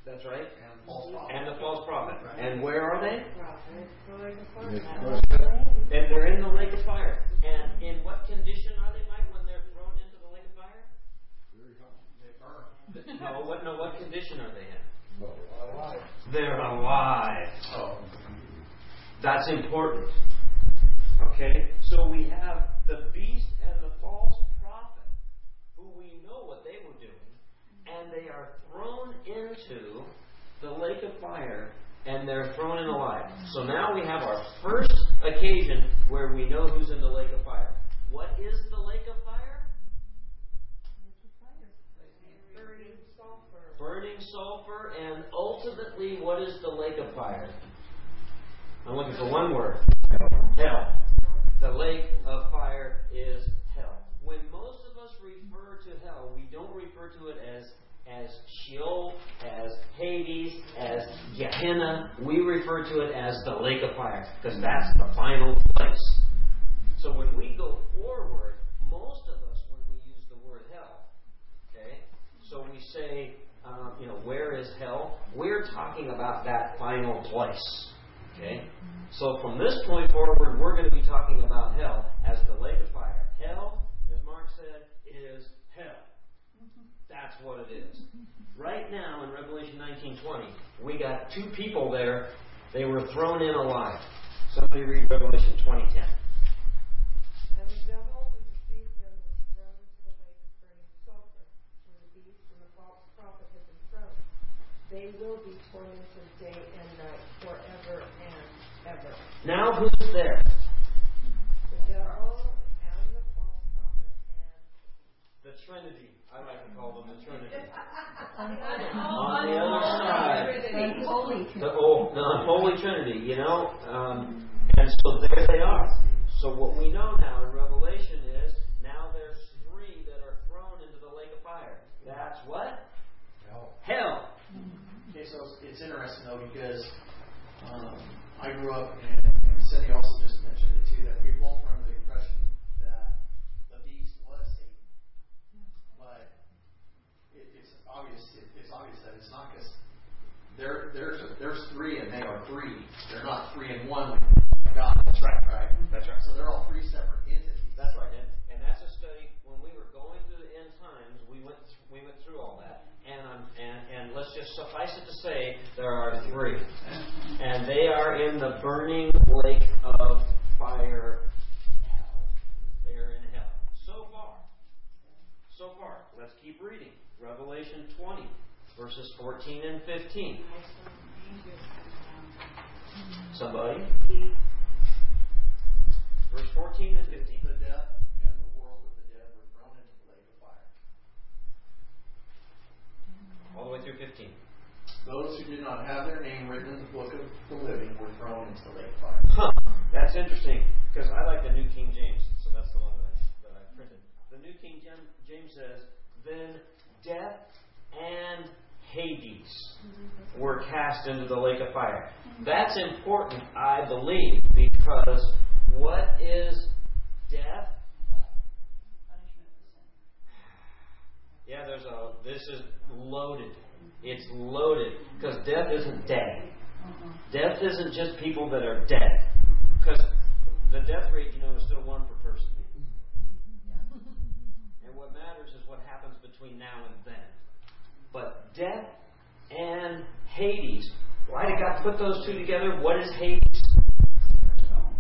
That's right. and the false prophet. And the false prophet. And where are they? Prophet, going to Yes, fire. but- And they're in the lake of fire. And in what condition are they, Mike, when they're thrown into the lake of fire? Very hot. They burn. No, what? No, what condition are they in? They're alive. Oh, That's important. Okay? So we have the beast and the false prophet, who we know what they were doing, and they are thrown into the lake of fire, and they're thrown in alive. So now we have our first occasion where we know who's in the lake of fire. What is the lake of fire? Burning sulfur. Burning sulfur, and ultimately, what is the lake of fire? I'm looking for one word. Hell. The lake of fire is hell. When most of us refer to hell, we don't refer to it as as Sheol, as Hades, as Gehenna. We refer to it as the lake of fire because that's the final place. So when we go forward, most of us, when we use the word hell, okay, so we say, um, you know, where is hell? We're talking about that final place. Okay? So from this point forward, we're going to be talking about hell as the lake of fire. Hell, as Mark said, is hell. That's what it is. Right now in Revelation 19:20, we got two people there. They were thrown in alive. Somebody read Revelation 20:10. And the devil who deceived them was thrown into the lake of burning sulfur, where the beast and the false prophet have been thrown. They will be tormented day and night forever and ever. Now who's there? The devil and the false prophet and The Trinity. I like to call them the Trinity. On On the other side. Holy The, oh, the unholy Trinity, you know? Um, and so there they are. So what we know now in Revelation is now there's three that are thrown into the lake of fire. That's what? Hell. Hell. It's, it's interesting though because um, I grew up and, and Cindy also just mentioned it too that we both were under the impression that the beast was Satan, but it, it's obvious it, it's obvious that it's not because there there's a, there's three and they are three. They're not three and one God. That's right, right. That's right. So they're all three separate entities. That's right. And, and that's a study. When we were going through the end times, we went th- we went through all that. And, um, and and let's just suffice it to say there are three, and they are in the burning lake of fire. They are in hell. So far. So far. Let's keep reading. Revelation 20, verses 14 and 15. Somebody. Verse 14 and 15. The death and the world of the dead were thrown into the lake of fire. All the way through 15. Those who did not have their name written in the book of the living were thrown into the lake of fire. Huh. That's interesting because I like the New King James, so that's the one that I, that I printed. The New King James says, "Then death and Hades mm-hmm. were cast into the lake of fire." Mm-hmm. That's important, I believe, because what is death? Yeah, there's a. This is loaded. It's loaded because death isn't dead. Mm-hmm. Death isn't just people that are dead. Mm-hmm. Because the death rate, you know, is still one per person. And what matters is what happens between now and then. But death and Hades. Why did God put those two together? What is Hades?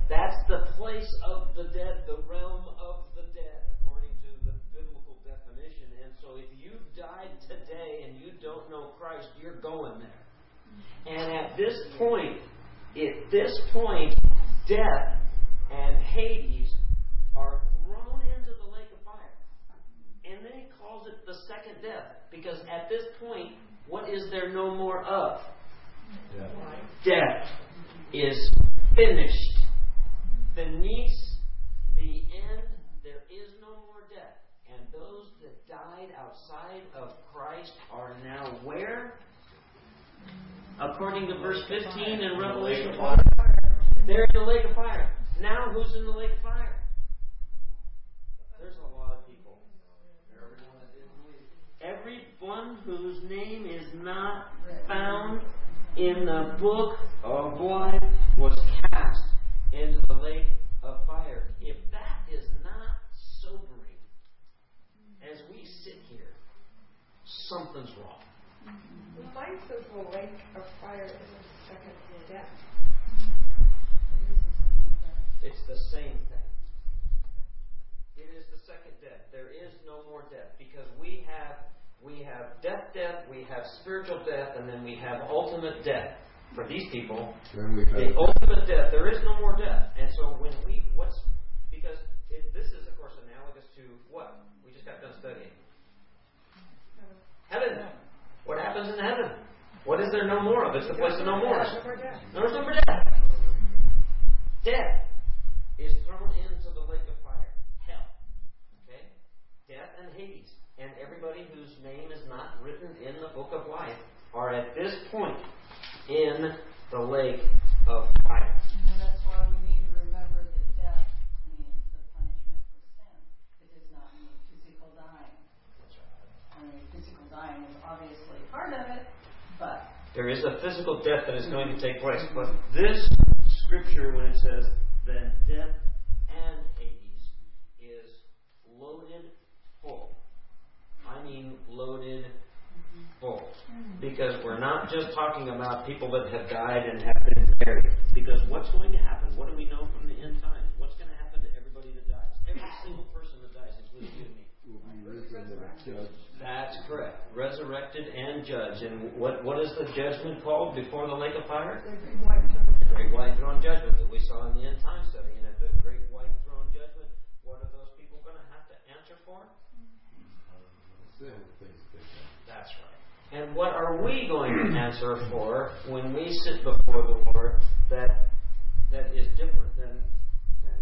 That's the place of the dead, the realm of the dead, according to the biblical definition. And so if you died today and you don't know Christ, you're going there. And at this point, at this point, death and Hades are thrown into the lake of fire. And then he calls it the second death. Because at this point, what is there no more of? Death is finished. Beneath the end, there is no more death. And those that died outside of Christ are now where? According to verse 15 in Revelation 1. They're in the lake of fire. Now who's in the lake of fire? There's a lot of people. Everyone that didn't believe. Everyone whose name is not found in the book of life was cast into the lake of fire. If that is not sobering, as we sit here, something's wrong. Well, mine says the lake of fire is the second death. It's the same thing. It is the second death. There is no more death because we have we have death, death, we have spiritual death, and then we have ultimate death. For these people, the ultimate death. There is no more death. And so when we what's because it, this is of course analogous to what we just got done studying. Heaven. What happens in heaven? What is there no more of? It's the place of no more. No more death. No, there's no death. Death is thrown into the lake of fire, hell. Okay? Death and Hades. and everybody whose name is not written in the book of life are at this point in the lake of fire. And that's why we need to remember that death means the punishment for sin. It does not mean physical dying. I mean, physical dying is obviously part of it, but There is a physical death that is going to take place, mm-hmm. but this scripture, when it says then death and Hades is loaded full, I mean loaded mm-hmm. full. Mm-hmm. Because we're not just talking about people that have died and have been buried. Because what's going to happen? What do we know from the end times? What's going to happen to everybody that dies? Every single person that dies, including you and me. Will be risen and judged. That's correct. Resurrected and judged. And what what is the judgment called before the lake of fire? The great white throne judgment that we saw in the end time study. And at the great white throne judgment, what are those people going to have to answer for? Sin, things like that. That's right. And what are we going to answer for when we sit before the Lord that that is different than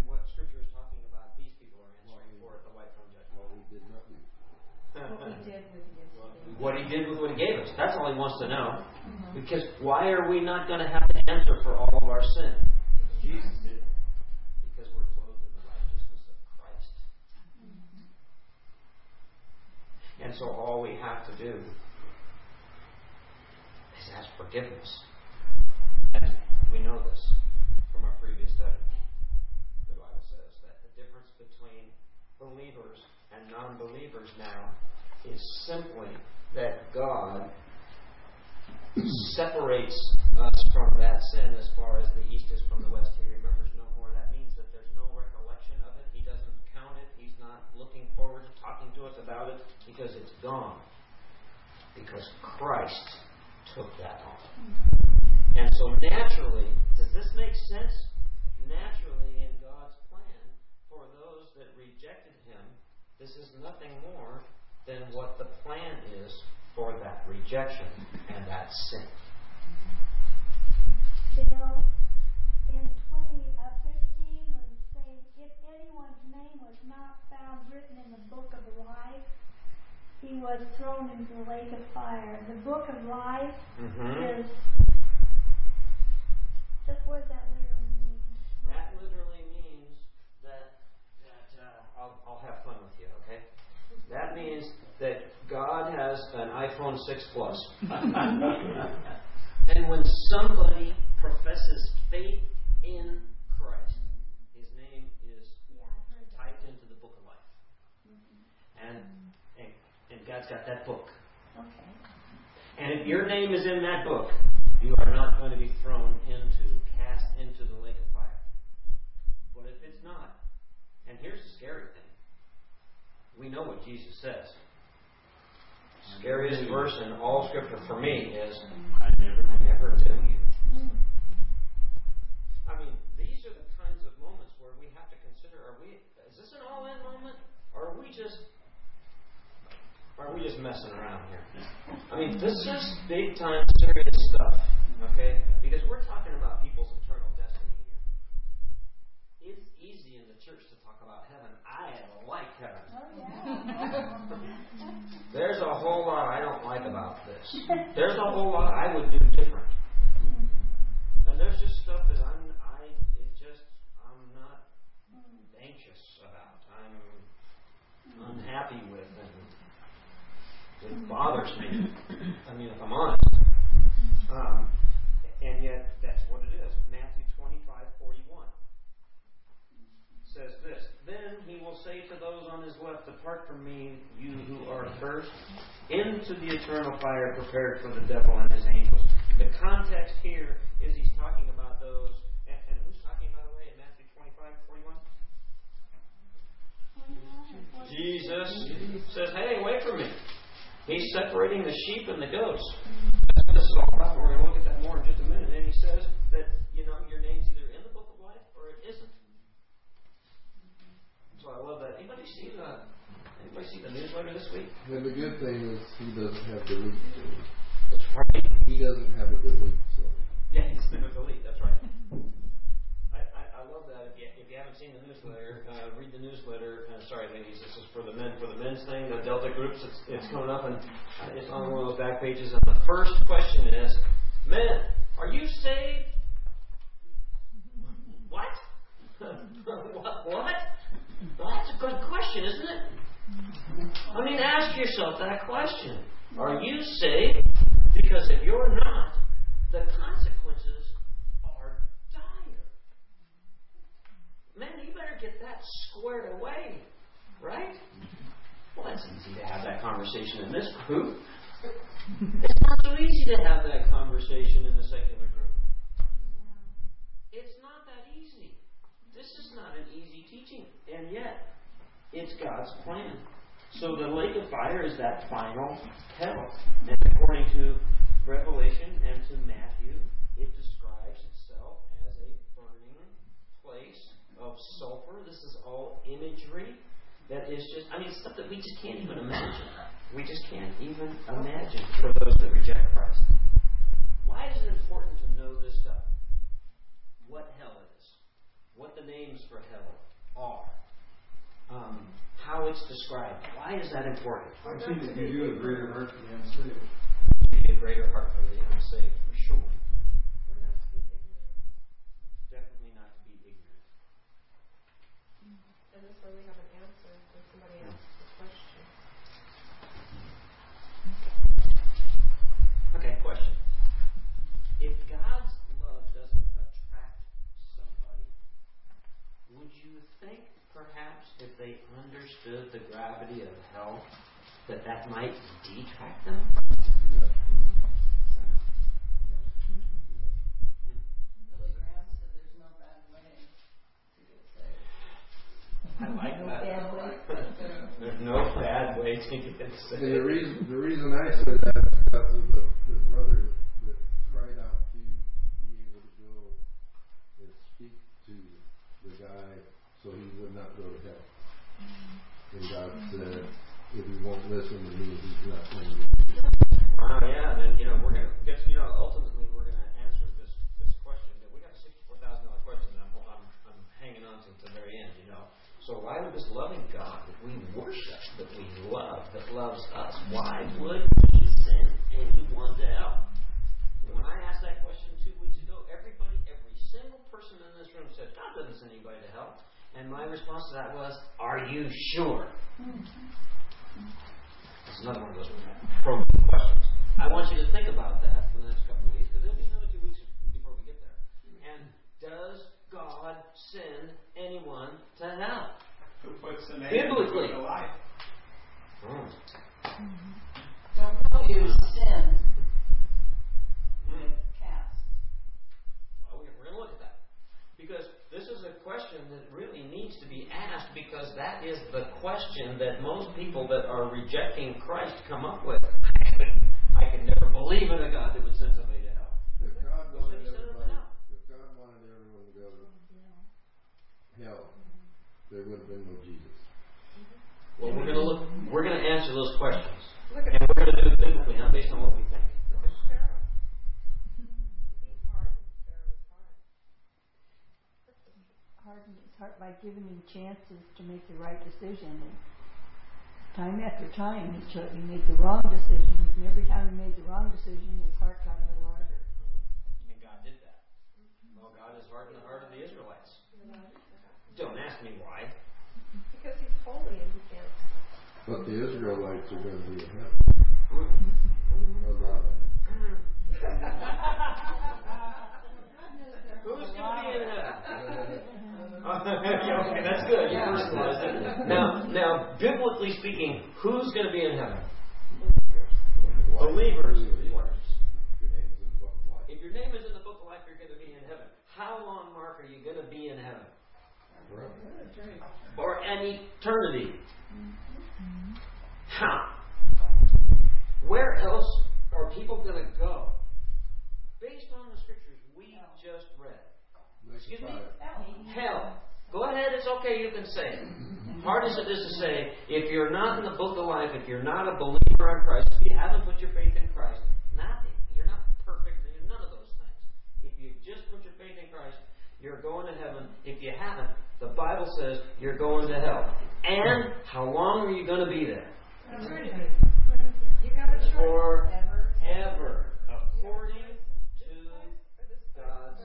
what Scripture is talking about? These people are answering for at the white throne judgment. Well, we did not do. What we did with the what he did with what he gave us. That's all he wants to know. Mm-hmm. Because why are we not going to have to answer for all of our sin? Jesus did. Because we're clothed in the righteousness of Christ. Mm-hmm. And so all we have to do is ask forgiveness. And we know this from our previous study. The Bible says that the difference between believers and non believers now is simply that God separates us from that sin as far as the east is from the west. He remembers no more. That means that there's no recollection of it. He doesn't count it. He's not looking forward to talking to us about it because it's gone. Because Christ took that on. And so naturally, does this make sense? Naturally, in God's plan for those that rejected Him, this is nothing more than what the plan is for that rejection and that sin. Bill, in twenty, uh, fifteen, when it's saying, if anyone's name was not found written in the book of life, he was thrown into the lake of fire. The book of life Mm-hmm. is, just what does that literally mean? That literally means that that uh, I'll, I'll have fun with you, okay? That means that God has an iPhone 6 Plus. and when somebody professes faith in Christ, his name is Yeah, I heard that. typed into the book of life. Mm-hmm. And, and, and God's got that book. Okay. And if your name is in that book, you are not going to be thrown into, cast into the lake of fire. But if it's not, and here's the scary thing we know what Jesus says. Scariest verse in all Scripture for me is, I never, I never knew you. I mean, these are the kinds of moments where we have to consider: Are we? Is this an all-in moment, or are we just? Are we just messing around here? I mean, this is big time serious stuff, okay? Because we're talking about people's eternal destiny here. It's easy in the church to talk about heaven. I like heaven. Oh, yeah. There's a whole lot I don't like about this. There's a whole lot I would do different. And there's just stuff that I'm I it just I'm not anxious about. I'm unhappy with and it bothers me. I mean if I'm honest. Um, and yet that's what it is. Matthew twenty five forty one says this Then he will say to those on his left, Depart from me, you who are accursed, into the eternal fire prepared for the devil and his angels. The context here is he's talking about those, and, and who's talking, by the way, in Matthew 25, 41? Jesus says, Hey, wait for me. He's separating the sheep and the goats. This is all about. We're going to look at that more in just a minute. And he says that, you know, your name's either in the book of life or it isn't. So I love that. Anybody see the anybody see the newsletter this week? And the good thing is he doesn't have delete. That's right. He doesn't have a delete, so. Yeah, he's never delete. That's right. I, I, I love that. If you, if you haven't haven't seen the newsletter, uh, read the newsletter. Uh, sorry, ladies, this is for the men for the men's thing. The Delta groups, it's, it's coming up, and uh, it's on one of those back pages. And the first question is, men, are you saved? What? what? What? Well, that's a good question, isn't it? I mean, ask yourself that question. Are you saved? Because if you're not, the consequences are dire. Man, you better get that squared away, right? Well, that's easy to have that conversation in this group. It's not so easy to have that conversation in the secular group. It's not that easy. This is not an easy teaching, and yet it's God's plan. So the lake of fire is that final hell. And according to Revelation and to Matthew, it describes itself as a burning place of sulfur. This is all imagery that is just, I mean, stuff that we just can't even imagine. We just can't even imagine for those that reject Christ. Why is it important to know this stuff? What hell is, what the names for hell are, um, how it's described. Why is that important? I think it gives you a greater heart for the unsaved. Give you a greater heart for the unsaved, for sure. We're not to be ignorant. Definitely not to be ignorant. And this way we have an answer when somebody asks a question. Okay, question. If God's love doesn't attract somebody, would you think perhaps if they understood the gravity of hell, that that might detract them? Billy Graham said there's no bad way to get saved. I like No that. bad way. There's no bad way to get And the reason, the reason I said that is because of the, the brother that cried out to be able to go and speak to the guy so he would not go to hell. Mm-hmm. And God said, if he won't listen to me, he's not going to. Wow, ah, yeah, and then, you know, we're gonna, guess, you know, ultimately, we're gonna answer this, this question, that we got a sixty-four thousand dollar question, and I'm, I'm, I'm hanging on to the very end, you know. So why would this loving God that we worship, that we love, that loves us, why would he send anyone to hell? When I asked that question two weeks ago, everybody, every single person in this room said, God doesn't send anybody to hell. And my response to that was, Are you sure? It's another one of those probing questions. I want you to think about that for the next couple of weeks, because there'll be another two weeks before we get there. And does God send anyone to hell? Who puts the name Biblically. in the life? Hmm. Don't confuse sin with cast. Well, we're going to look at that. Because this is a question that really needs to be asked because that is the question that most people that are rejecting Christ come up with. I could, never believe in a God that would send somebody to hell. If God wanted then he sent him to everybody, if God wanted everyone to go to hell, there would have been no Jesus. Well, we're going to look. We're going to answer those questions, and we're going to do it biblically, not based on what we think. look at Pharaoh. He hardened Pharaoh's heart. Harden his heart by giving him chances to make the right decision. And time after time, he, cho- he made the wrong decisions, and every time he made the wrong decision, his heart got a little harder. And God did that. Well, God has hardened the heart of the Israelites. Don't ask me why. Because he's holy and he can't. But the Israelites are going to be in heaven. Hmm. A lot of them. Who's going to be in heaven? Yeah, okay, that's good. You personalized it. Now, now, biblically speaking, who's going to be in heaven? Believers. Your name's in the book of life. If your name is in the book of life, you're going to be in heaven. How long, Mark, are you going to be in heaven? Forever. Or an eternity? Mm-hmm. How? Where else are people going to go? Based on the scriptures we just read. Excuse me? fire. Hell. Go ahead, it's okay, you can say it. Hard as it is to say, if you're not in the book of life, if you're not a believer in Christ, if you haven't put your faith in Christ, nothing. you're not perfect, you're none of those things. If you've just put your faith in Christ, you're going to heaven. If you haven't, The Bible says you're going to hell. And how long are you going to be there? Forever. According to God's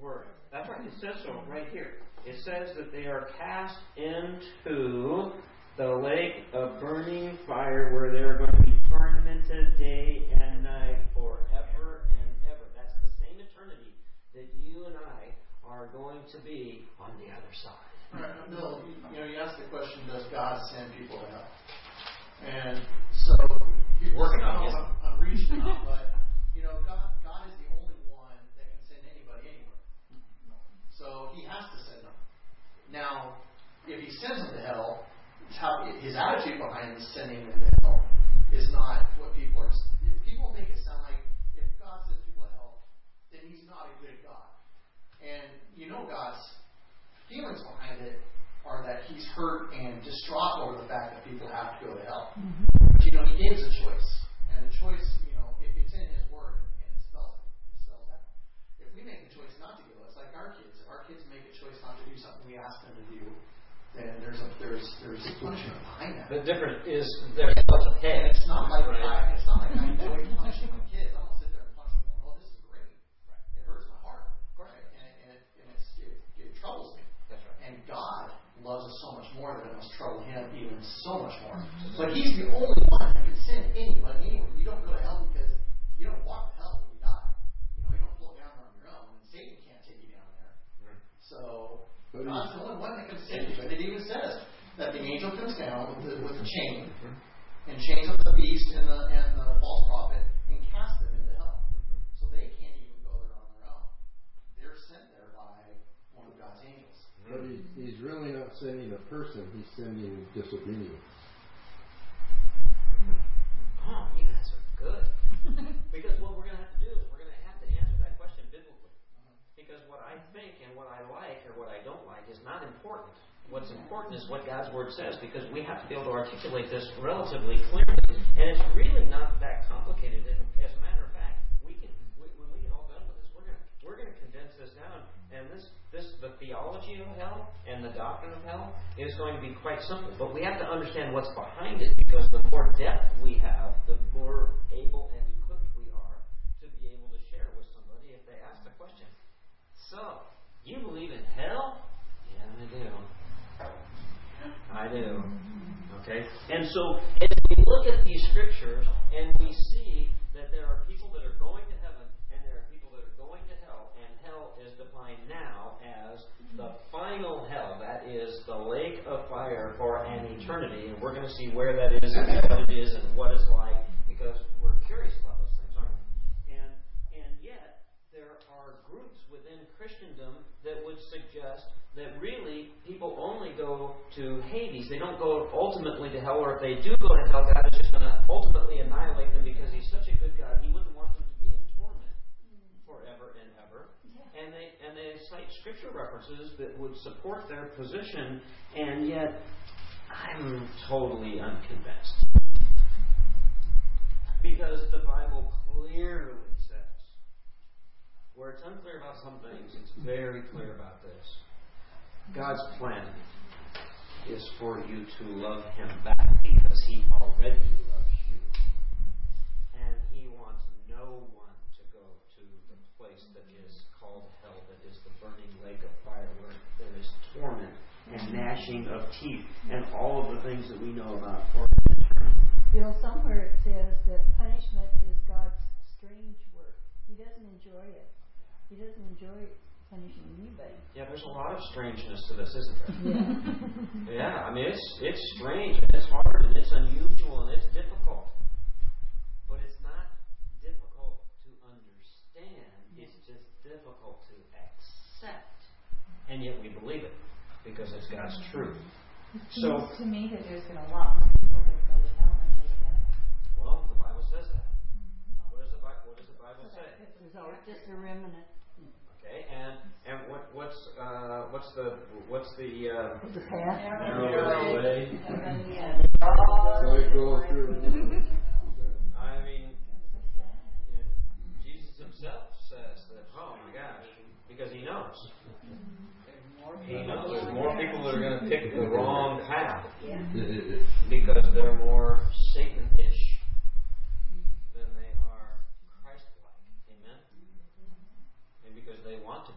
Word. That's right. It says so right here. It says that they are cast into the lake of burning fire where they're going to be tormented day and night forever and ever. That's the same eternity that you and I are going to be on the other side. Right, Bill, you know, you asked the question, does God send people to hell? And so, you- Working on it. I'm, I'm reaching out, but, you know, God, God is the only one that can send anybody anywhere. So, He has to send them. Now, if He sends them to hell, how, His attitude behind sending them to hell is not what people are. People make it sound like if God sends people to hell, then He's not a good God. And you know God's feelings behind it are that he's hurt and distraught over the fact that people have to go to hell. But, you know, he gave us a choice. And the choice, you know, it, it's in his word and, it spells it. Spells that. If we make the choice not to go, it's like our kids. If our kids make a choice not to do something we ask them to do, then there's a there's there's punishment behind that. The difference is there's a And it's not like right? I, it's not like I enjoy punishing my kids. I don't sit there and punch them going, "Oh, this is great." It hurts my heart, right? And, and, it, and it's, it, it troubles me. That's right. And God loves us so much more that it must trouble Him even so much more. Mm-hmm. But He's the only one that can send anybody anywhere. You don't go to hell because you don't walk to hell when you die. You know, you don't float down there on your own, and Satan can't take you down there. So But God's the only one that can send you. And it even says that the angel comes down with the, with the chain mm-hmm. and chains up the beast and the and the false prophet and cast them into hell. Mm-hmm. So they can't even go there on their own. They're sent there by one of God's angels. But he, he's really not sending a person, he's sending disobedience. Oh, you guys are good. because what we're going to have to do is we're going to have to answer that question biblically. Because what I think and what I like or what I don't like is not important. What's important is what God's Word says because we have to be able to articulate this relatively clearly. And it's really not that complicated. And as a matter of fact, we can we, when we get all done with this, we're going to we're to condense this down. And this this the theology of hell and the doctrine of hell is going to be quite simple. But we have to understand what's behind it because the more depth we have, the more able and equipped we are to be able to share with somebody if they ask the question. So, you believe in hell? Yeah, I do. I do. Okay? And so, as we look at these scriptures and we see that there are people that are going to heaven and there are people that are going to hell, and hell is defined now as the final hell. That is the lake of fire for an eternity. And we're going to see where that is and what it is and what it's like because we're curious about those things, aren't we? And, and yet, there are groups within Christendom that would suggest that really people only go to Hades. They don't go ultimately to hell, or if they do go to hell, God is just going to ultimately annihilate them because He's such a good God. He wouldn't want them to be in torment forever and ever. And they and they cite scripture references that would support their position, and yet I'm totally unconvinced. Because the Bible clearly where it's unclear about some things, it's very clear about this. God's plan is for you to love Him back because He already loves you. And He wants no one to go to the place that is called hell, that is the burning lake of fire, where there is torment and gnashing of teeth and all of the things that we know about. Bill, somewhere it says that punishment is God's strange work. He doesn't enjoy it. He doesn't enjoy punishing anybody. Yeah, there's a lot of strangeness to this, isn't there? Yeah. Yeah, I mean it's it's strange and it's hard and it's unusual and it's difficult. But it's not difficult to understand. It's just difficult to accept. And yet we believe it because it's God's truth. It So to me that there's been a lot more people that go to hell than go to heaven. well, the Bible says that. What does the Bible what does the Bible say? There's always just a remnant. And what, what's uh, what's the what's the uh, path? Narrow way. So it goes through. I mean, Jesus Himself says that. Oh my gosh, because He knows. He knows there's more people that are going to pick the wrong path because they're more Satan-ish than they are Christ-like. Amen. And because they want to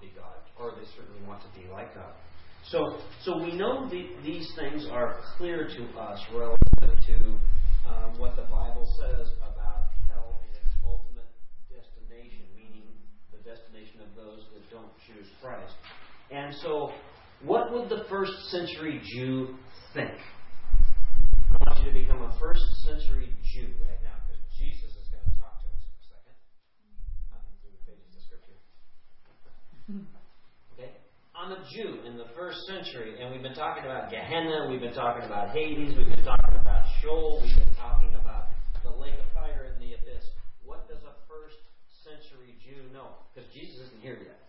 so, so we know the, these things are clear to us relative to um, what the Bible says about hell and its ultimate destination, meaning the destination of those that don't choose Christ. And so, what would the first century Jew think? I want you to become a first century Jew right now, because Jesus is going to talk to us in a second. Not through the pages of Scripture. I'm a Jew in the first century, and we've been talking about Gehenna, we've been talking about Hades, we've been talking about Sheol, we've been talking about the lake of fire and the abyss. What does a first century Jew know? Because Jesus isn't here yet.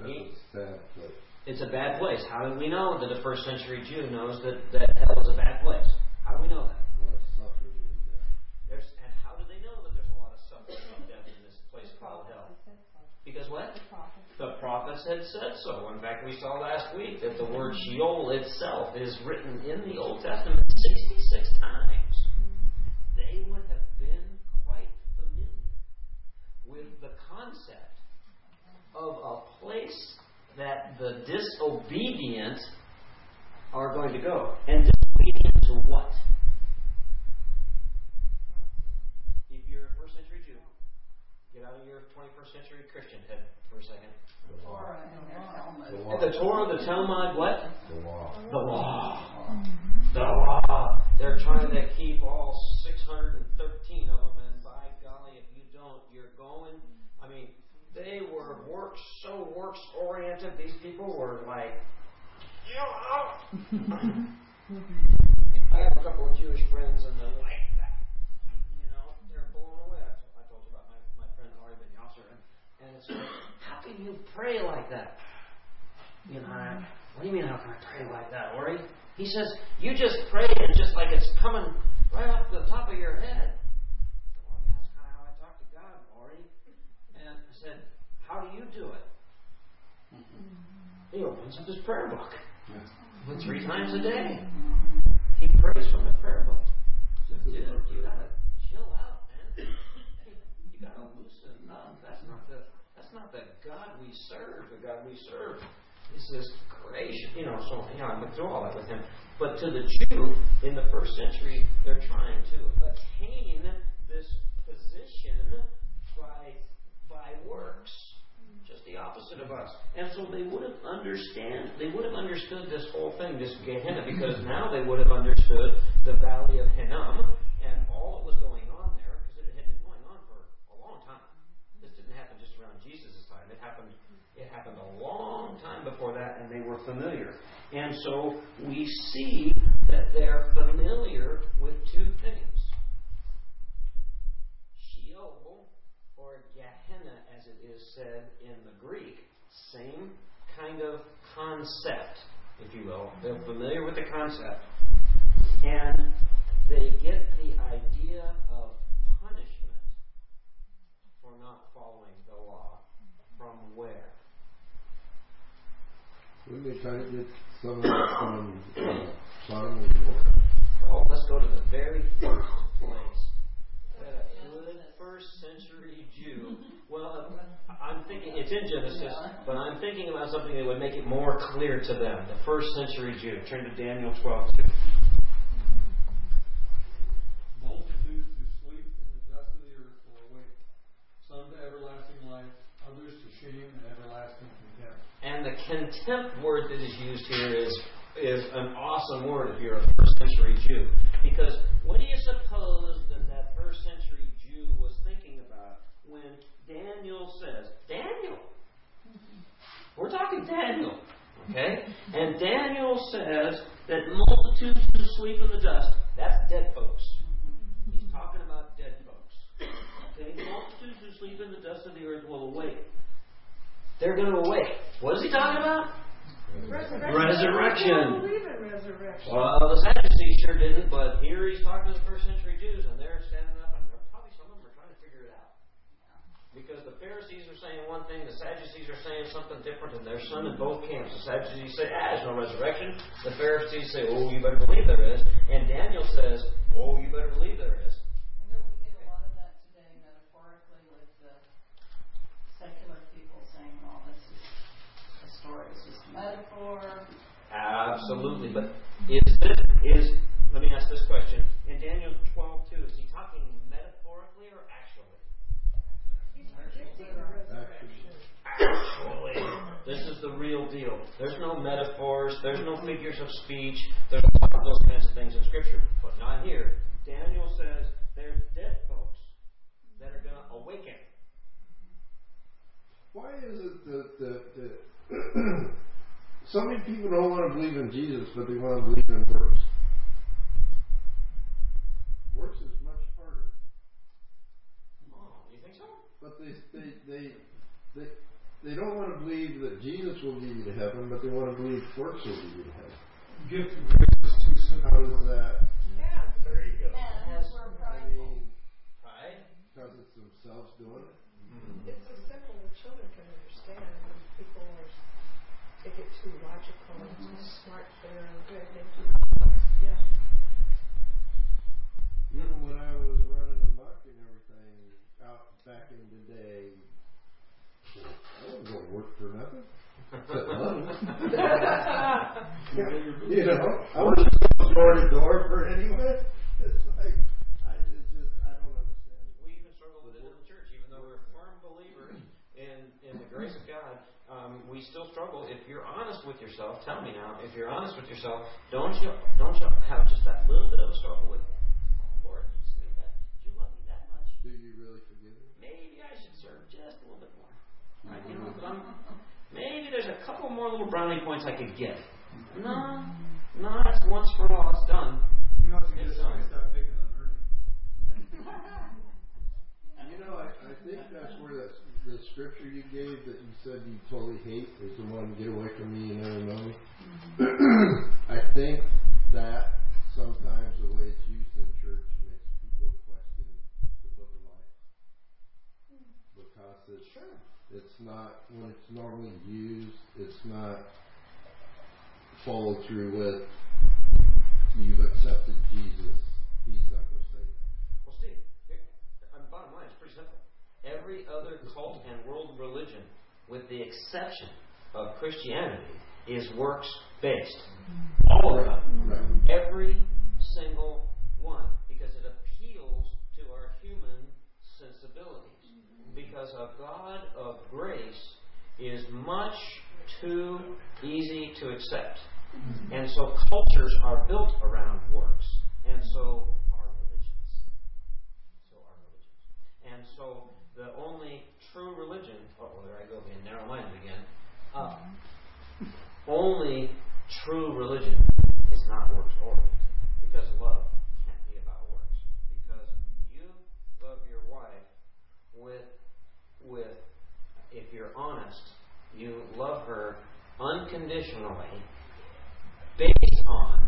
That's a sad place. It's a bad place. How do we know that a first century Jew knows that, that hell is a bad place? How do we know that? A lot of suffering and death. There's, and how do they know that there's a lot of suffering and death in this place called hell? Because what? The prophets had said so. In fact, we saw last week that the word Sheol itself is written in the Old Testament 66 times. They would have been quite familiar with the concept of a place that the disobedient are going to go. And disobedient to what? If you're a first century Jew, get out of your 21st century Christian head for a second. Torah and their Talmud. The And the Torah, the Talmud, what? The law. The law. Mm-hmm. The law. They're trying to keep all 613 of them, and by golly, if you don't, you're going. I mean, they were works so works oriented. These people were like, you know. Mm-hmm. I have a couple of Jewish friends, and they're like that. You know, they're blown away. I, I told you about my, my friend Ari Ben Yasser, and, and it's like, how can you pray like that? You know, I, what do you mean, how can I pray like that, Ori? He says, you just pray and just like it's coming right off the top of your head. Well, yeah, that's kind of how I talk to God, Ori. And I said, how do you do it? He opens up his prayer book. Three times a day. He prays from the prayer book. Dude, you gotta chill out, man. You gotta loosen up. That's not the that's the God we serve. The God we serve This is gracious, you know. So you know, I went through all that with him. But to the Jew in the first century, they're trying to attain this position by by works. Just the opposite of us. And so they would have understand they would have understood this whole thing, this Gehenna, because now they would have understood the valley of Hinnom and all that was going on there, because it had been going on for a long time. This didn't happen just around Jesus' time. It happened it happened a long time before that and they were familiar. And so we see that they're familiar with two things. Sheol or Gehenna as it is said in the Greek, same kind of concept, if you will. They're familiar with the concept. And they get the idea of punishment for not following the law from where? Wouldn't they try to get some of that from uh, Sodom and Gomorrah? Well, let's go to the very first place. A good first century Jew. Well, I'm thinking it's in Genesis, but I'm thinking about something that would make it more clear to them. The first century Jew. Turn to Daniel 12 2. Multitudes who sleep in the dust of the earth will awake, some to everlasting life, others to shame and everlasting contempt. And the contempt word that is used here is is an awesome word if you're a first century Jew. Because what do you suppose that that first century Jew was thinking about when Daniel says, Daniel? We're talking Daniel. Okay? And Daniel says that multitudes who sleep in the dust, that's dead folks. He's talking about dead folks. Okay? Multitudes who sleep in the dust of the earth will awake. They're going to awake. What is he talking about? Resurrection. Resurrection. I don't believe in resurrection. Well, the Sadducees sure didn't, but here he's talking to the first century Jews, and they're standing up, and they're- probably some of them are trying to figure it out. Because the Pharisees are saying one thing, the Sadducees are saying something different, and there's some in both camps. The Sadducees say, ah, there's no resurrection. The Pharisees say, oh, you better believe there is. And Daniel says, oh, you better believe there is. metaphor. Absolutely. But is this is let me ask this question. In Daniel twelve two, is he talking metaphorically or actually? He's predicting Actually. This is the real deal. There's no metaphors, there's no figures of speech, there's a lot of those kinds of things in scripture, but not here. Daniel says there's dead folks that are gonna awaken. Why is it that that, that so many people don't want to believe in Jesus, but they want to believe in works? Works is much harder. Oh, you think so? But they they they they, they don't want to believe that Jesus will give you to heaven, but they want to believe works will give you to heaven. Gift of grace is too simple. How is that? Yeah. There you go. And we're I mean, Right? because it's themselves doing it. It's so simple the children can understand. When people are, they get too logical and too mm-hmm. smart for their own good. They do. Yeah. Even when I was running amok and everything out back in the day, I wasn't going to work for nothing. You know, I wasn't going door to door for anyone. It's like, I it's just, I don't understand. We even struggle with it in the church, even though we're firm believers in, in the grace of God. Um, we still struggle. If you're honest with yourself, tell me now. If you're honest with yourself, don't you don't you have just that little bit of a struggle with, Lord, you just that. Did you love me that much? Do you really forgive me? Maybe I should serve just a little bit more. Mm-hmm. Right? You know, some, maybe there's a couple more little brownie points I could get. Mm-hmm. No, no, it's once for all. It's done. You know what It's just on. stop picking on her. You know, I, I think that's where the, the scripture you gave that you said you totally hate is the one, get away from me, you never know me. Mm-hmm. I think that sometimes the way it's used in church makes people question the book of life. Because it's, it's not, when it's normally used, it's not followed through with, you've accepted Jesus, he's not going to save you. Well, Steve, here, uh, bottom line, it's pretty simple. Every other cult and world religion, with the exception of Christianity, is works based. All of them. Every single one. Because it appeals to our human sensibilities. Mm-hmm. Because a God of grace is much too easy to accept. Mm-hmm. And so cultures are built around works. And so are religions. So are religions. And so the only true religion, oh, well, there I go being narrow minded again. Uh, only true religion is not works oriented. Because love can't be about works. Because you love your wife with, with, if you're honest, you love her unconditionally based on,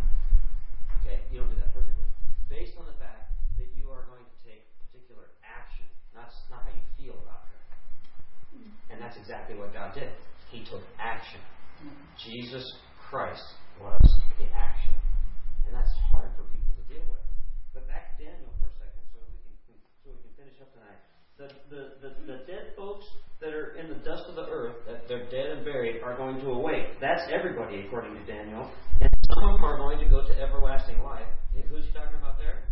okay, you don't do that perfectly, based on the fact that you are going to take particular action. That's feel about her. And that's exactly what God did. He took action. Jesus Christ was the action. And that's hard for people to deal with. But back to Daniel for a second so we can so we can finish up tonight. The the, the, the dead folks that are in the dust of the earth, that they're dead and buried, are going to awake. That's everybody according to Daniel. And some of them are going to go to everlasting life. Who's he talking about there?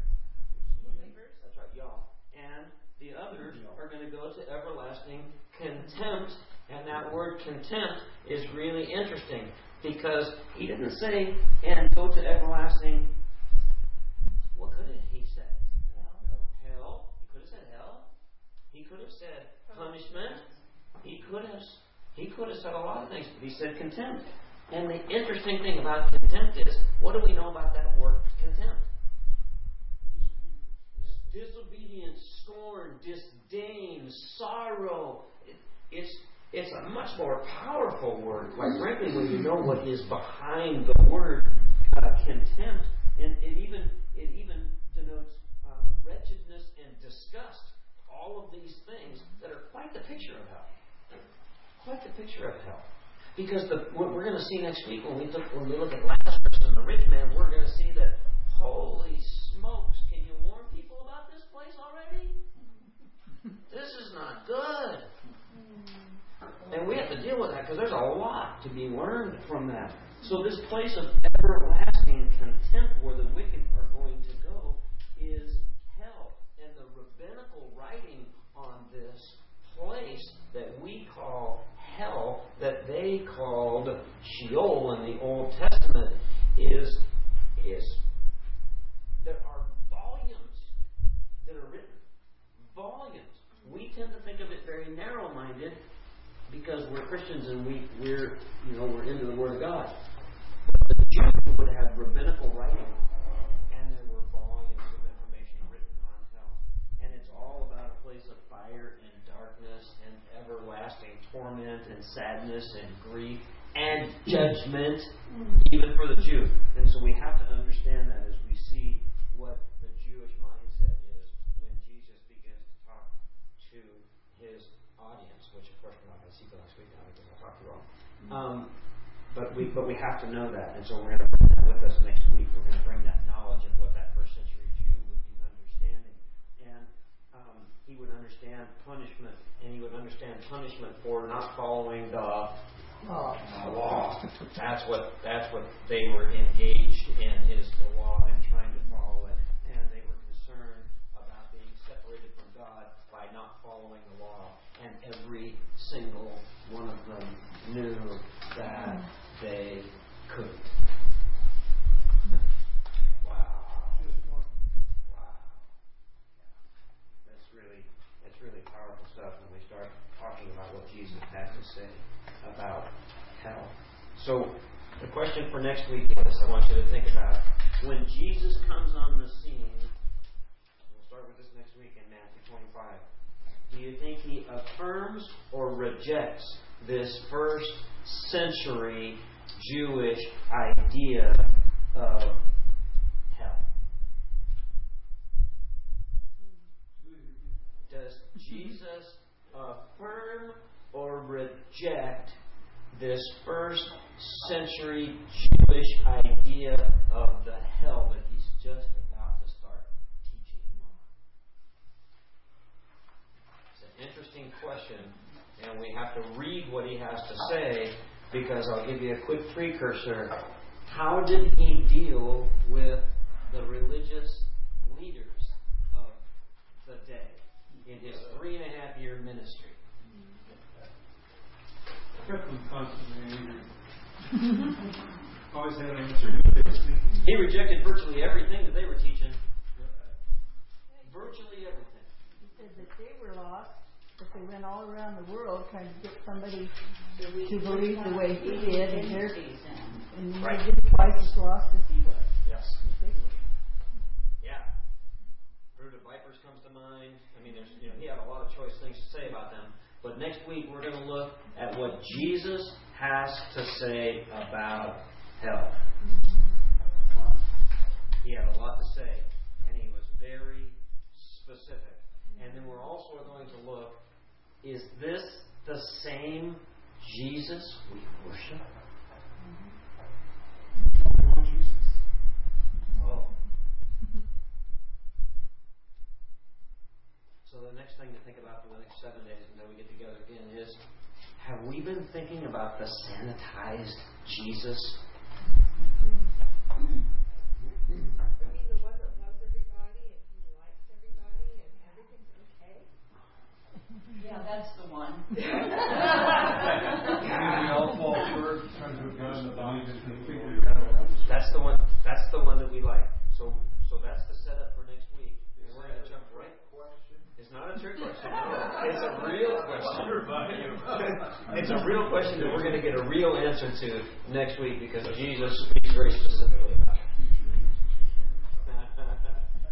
Believers. That's right, y'all. And the others are going to go to everlasting contempt. And that word contempt is really interesting because he didn't say, and go to everlasting. What could he said? Hell. He could have said hell. He could have said punishment. He could have he could have said a lot of things, but he said contempt. And the interesting thing about contempt is, what do we know about that word contempt? Disobedience, scorn, disdain, sorrow. It, it's it's a much more powerful word, quite frankly, when you know what is behind the word uh, contempt. And it even it even denotes uh, wretchedness and disgust. All of these things that are quite the picture of hell. Quite the picture of hell. Because the, what we're going to see next week when we look when we look at Lazarus and the rich man, we're going to see that holy smokes! Can you warn people about this place already? This is not good. And we have to deal with that because there's a lot to be learned from that. So this place of everlasting contempt where the wicked are going to go is hell. And the rabbinical writing on this place that we call hell, that they called Sheol in the Old Testament is is there are volumes that are written. Volumes. Tend to think of it very narrow minded because we're Christians and we, we're you know, we're into the Word of God. But the Jews would have rabbinical writing and there were volumes of information written on hell. And it's all about a place of fire and darkness and everlasting torment and sadness and grief and judgment, mm. even for the Jew. And so we have to understand that as we see what the Jewish mindset is when Jesus begins to talk to his audience, which of course we're not going to see till next week now because I'll talk to you all. Um, but we but we have to know that, and so we're going to bring that with us next week. We're going to bring that knowledge of what that first century Jew would be understanding, and um, he would understand punishment, and he would understand punishment for not following the law. law. That's what that's what they were engaged in is the law and trying to follow it, and they were concerned about being separated from God by not following the law, and every single one of them knew that they couldn't. Wow. Wow. That's really that's really powerful stuff when we start talking about what Jesus had to say about hell. So the question for next week is I want you to think about when Jesus comes on the scene, we'll start with this next week in Matthew 25. Do you think he affirms or rejects this first century Jewish idea of hell? Does Jesus affirm or reject this first century Jewish idea of the hell that he's just about to start teaching on? It's an interesting question, and we have to read what he has to say because I'll give you a quick precursor. How did he deal with the religious leaders of the day in his three and a half year ministry? Kept them constantly angry. Always had an answer to his thinking. He rejected virtually everything that they were teaching. Virtually everything. He said that they were lost, but they went all around the world trying to get somebody to believe the way he did, and they're and they Right. did twice as lost as he was. Yes. as they were. Yeah. Brood of vipers comes to mind. I mean, there's you know he had a lot of choice things to say about them. But next week we're going to look at what Jesus has to say about hell. He had a lot to say, and he was very specific. And then we're also going to look: is this the same Jesus we worship? Oh. So the next thing to think about for the next seven days until we get together again is have we been thinking about the sanitized Jesus? You mean the one that loves everybody and he likes everybody and everything's okay? Yeah, that's the one. we all fall short, trying to have gotten the believe it and figure it out. That's the one that's the one that we like. So so that's the setup for next week. And we're gonna jump right It's not a trick question. It's a real question. it's a real question that we're going to get a real answer to next week because Jesus speaks very specifically about it.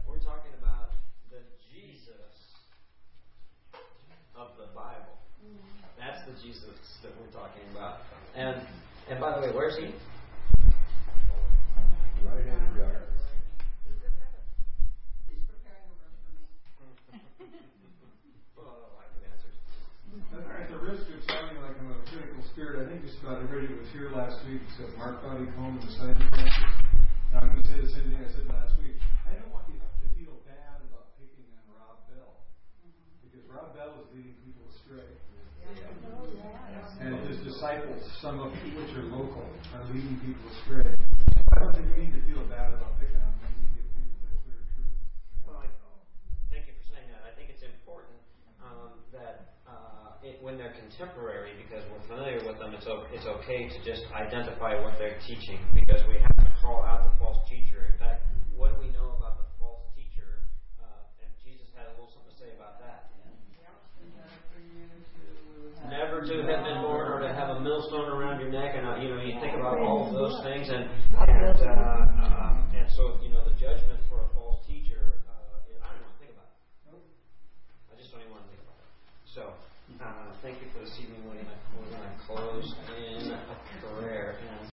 we're talking about the Jesus of the Bible. That's the Jesus that we're talking about. And and by the way, where's he? Right-handed guard. He's preparing a room for me. Well, I can answer. At the risk of sounding like I'm a critical spirit, I think just about everybody was here last week except Mark Body Home and the Cider Campus. I'm going to say the same thing I said last week. I don't want you to feel bad about picking on Rob Bell because Rob Bell is leading people astray. And his disciples, some of which are local, are leading people astray. I don't think you need to feel bad about picking on them. You give people the clear truth. Well, I, thank you for saying that. I think it's important um, that uh, it, when they're contemporary, because we're familiar with them, it's, o- it's okay to just identify what they're teaching, because we have to call out the false teacher. In fact, what do we know about the false teacher? Uh, and Jesus had a little something to say about that. Never to have been born or to have a millstone around your neck, and uh, you know you think about all of those things, and and uh, um, and so you know the judgment for a false teacher. Uh, I don't want to think about it. I just don't even want to think about it. So, uh, thank you for this evening. We're gonna close in prayer.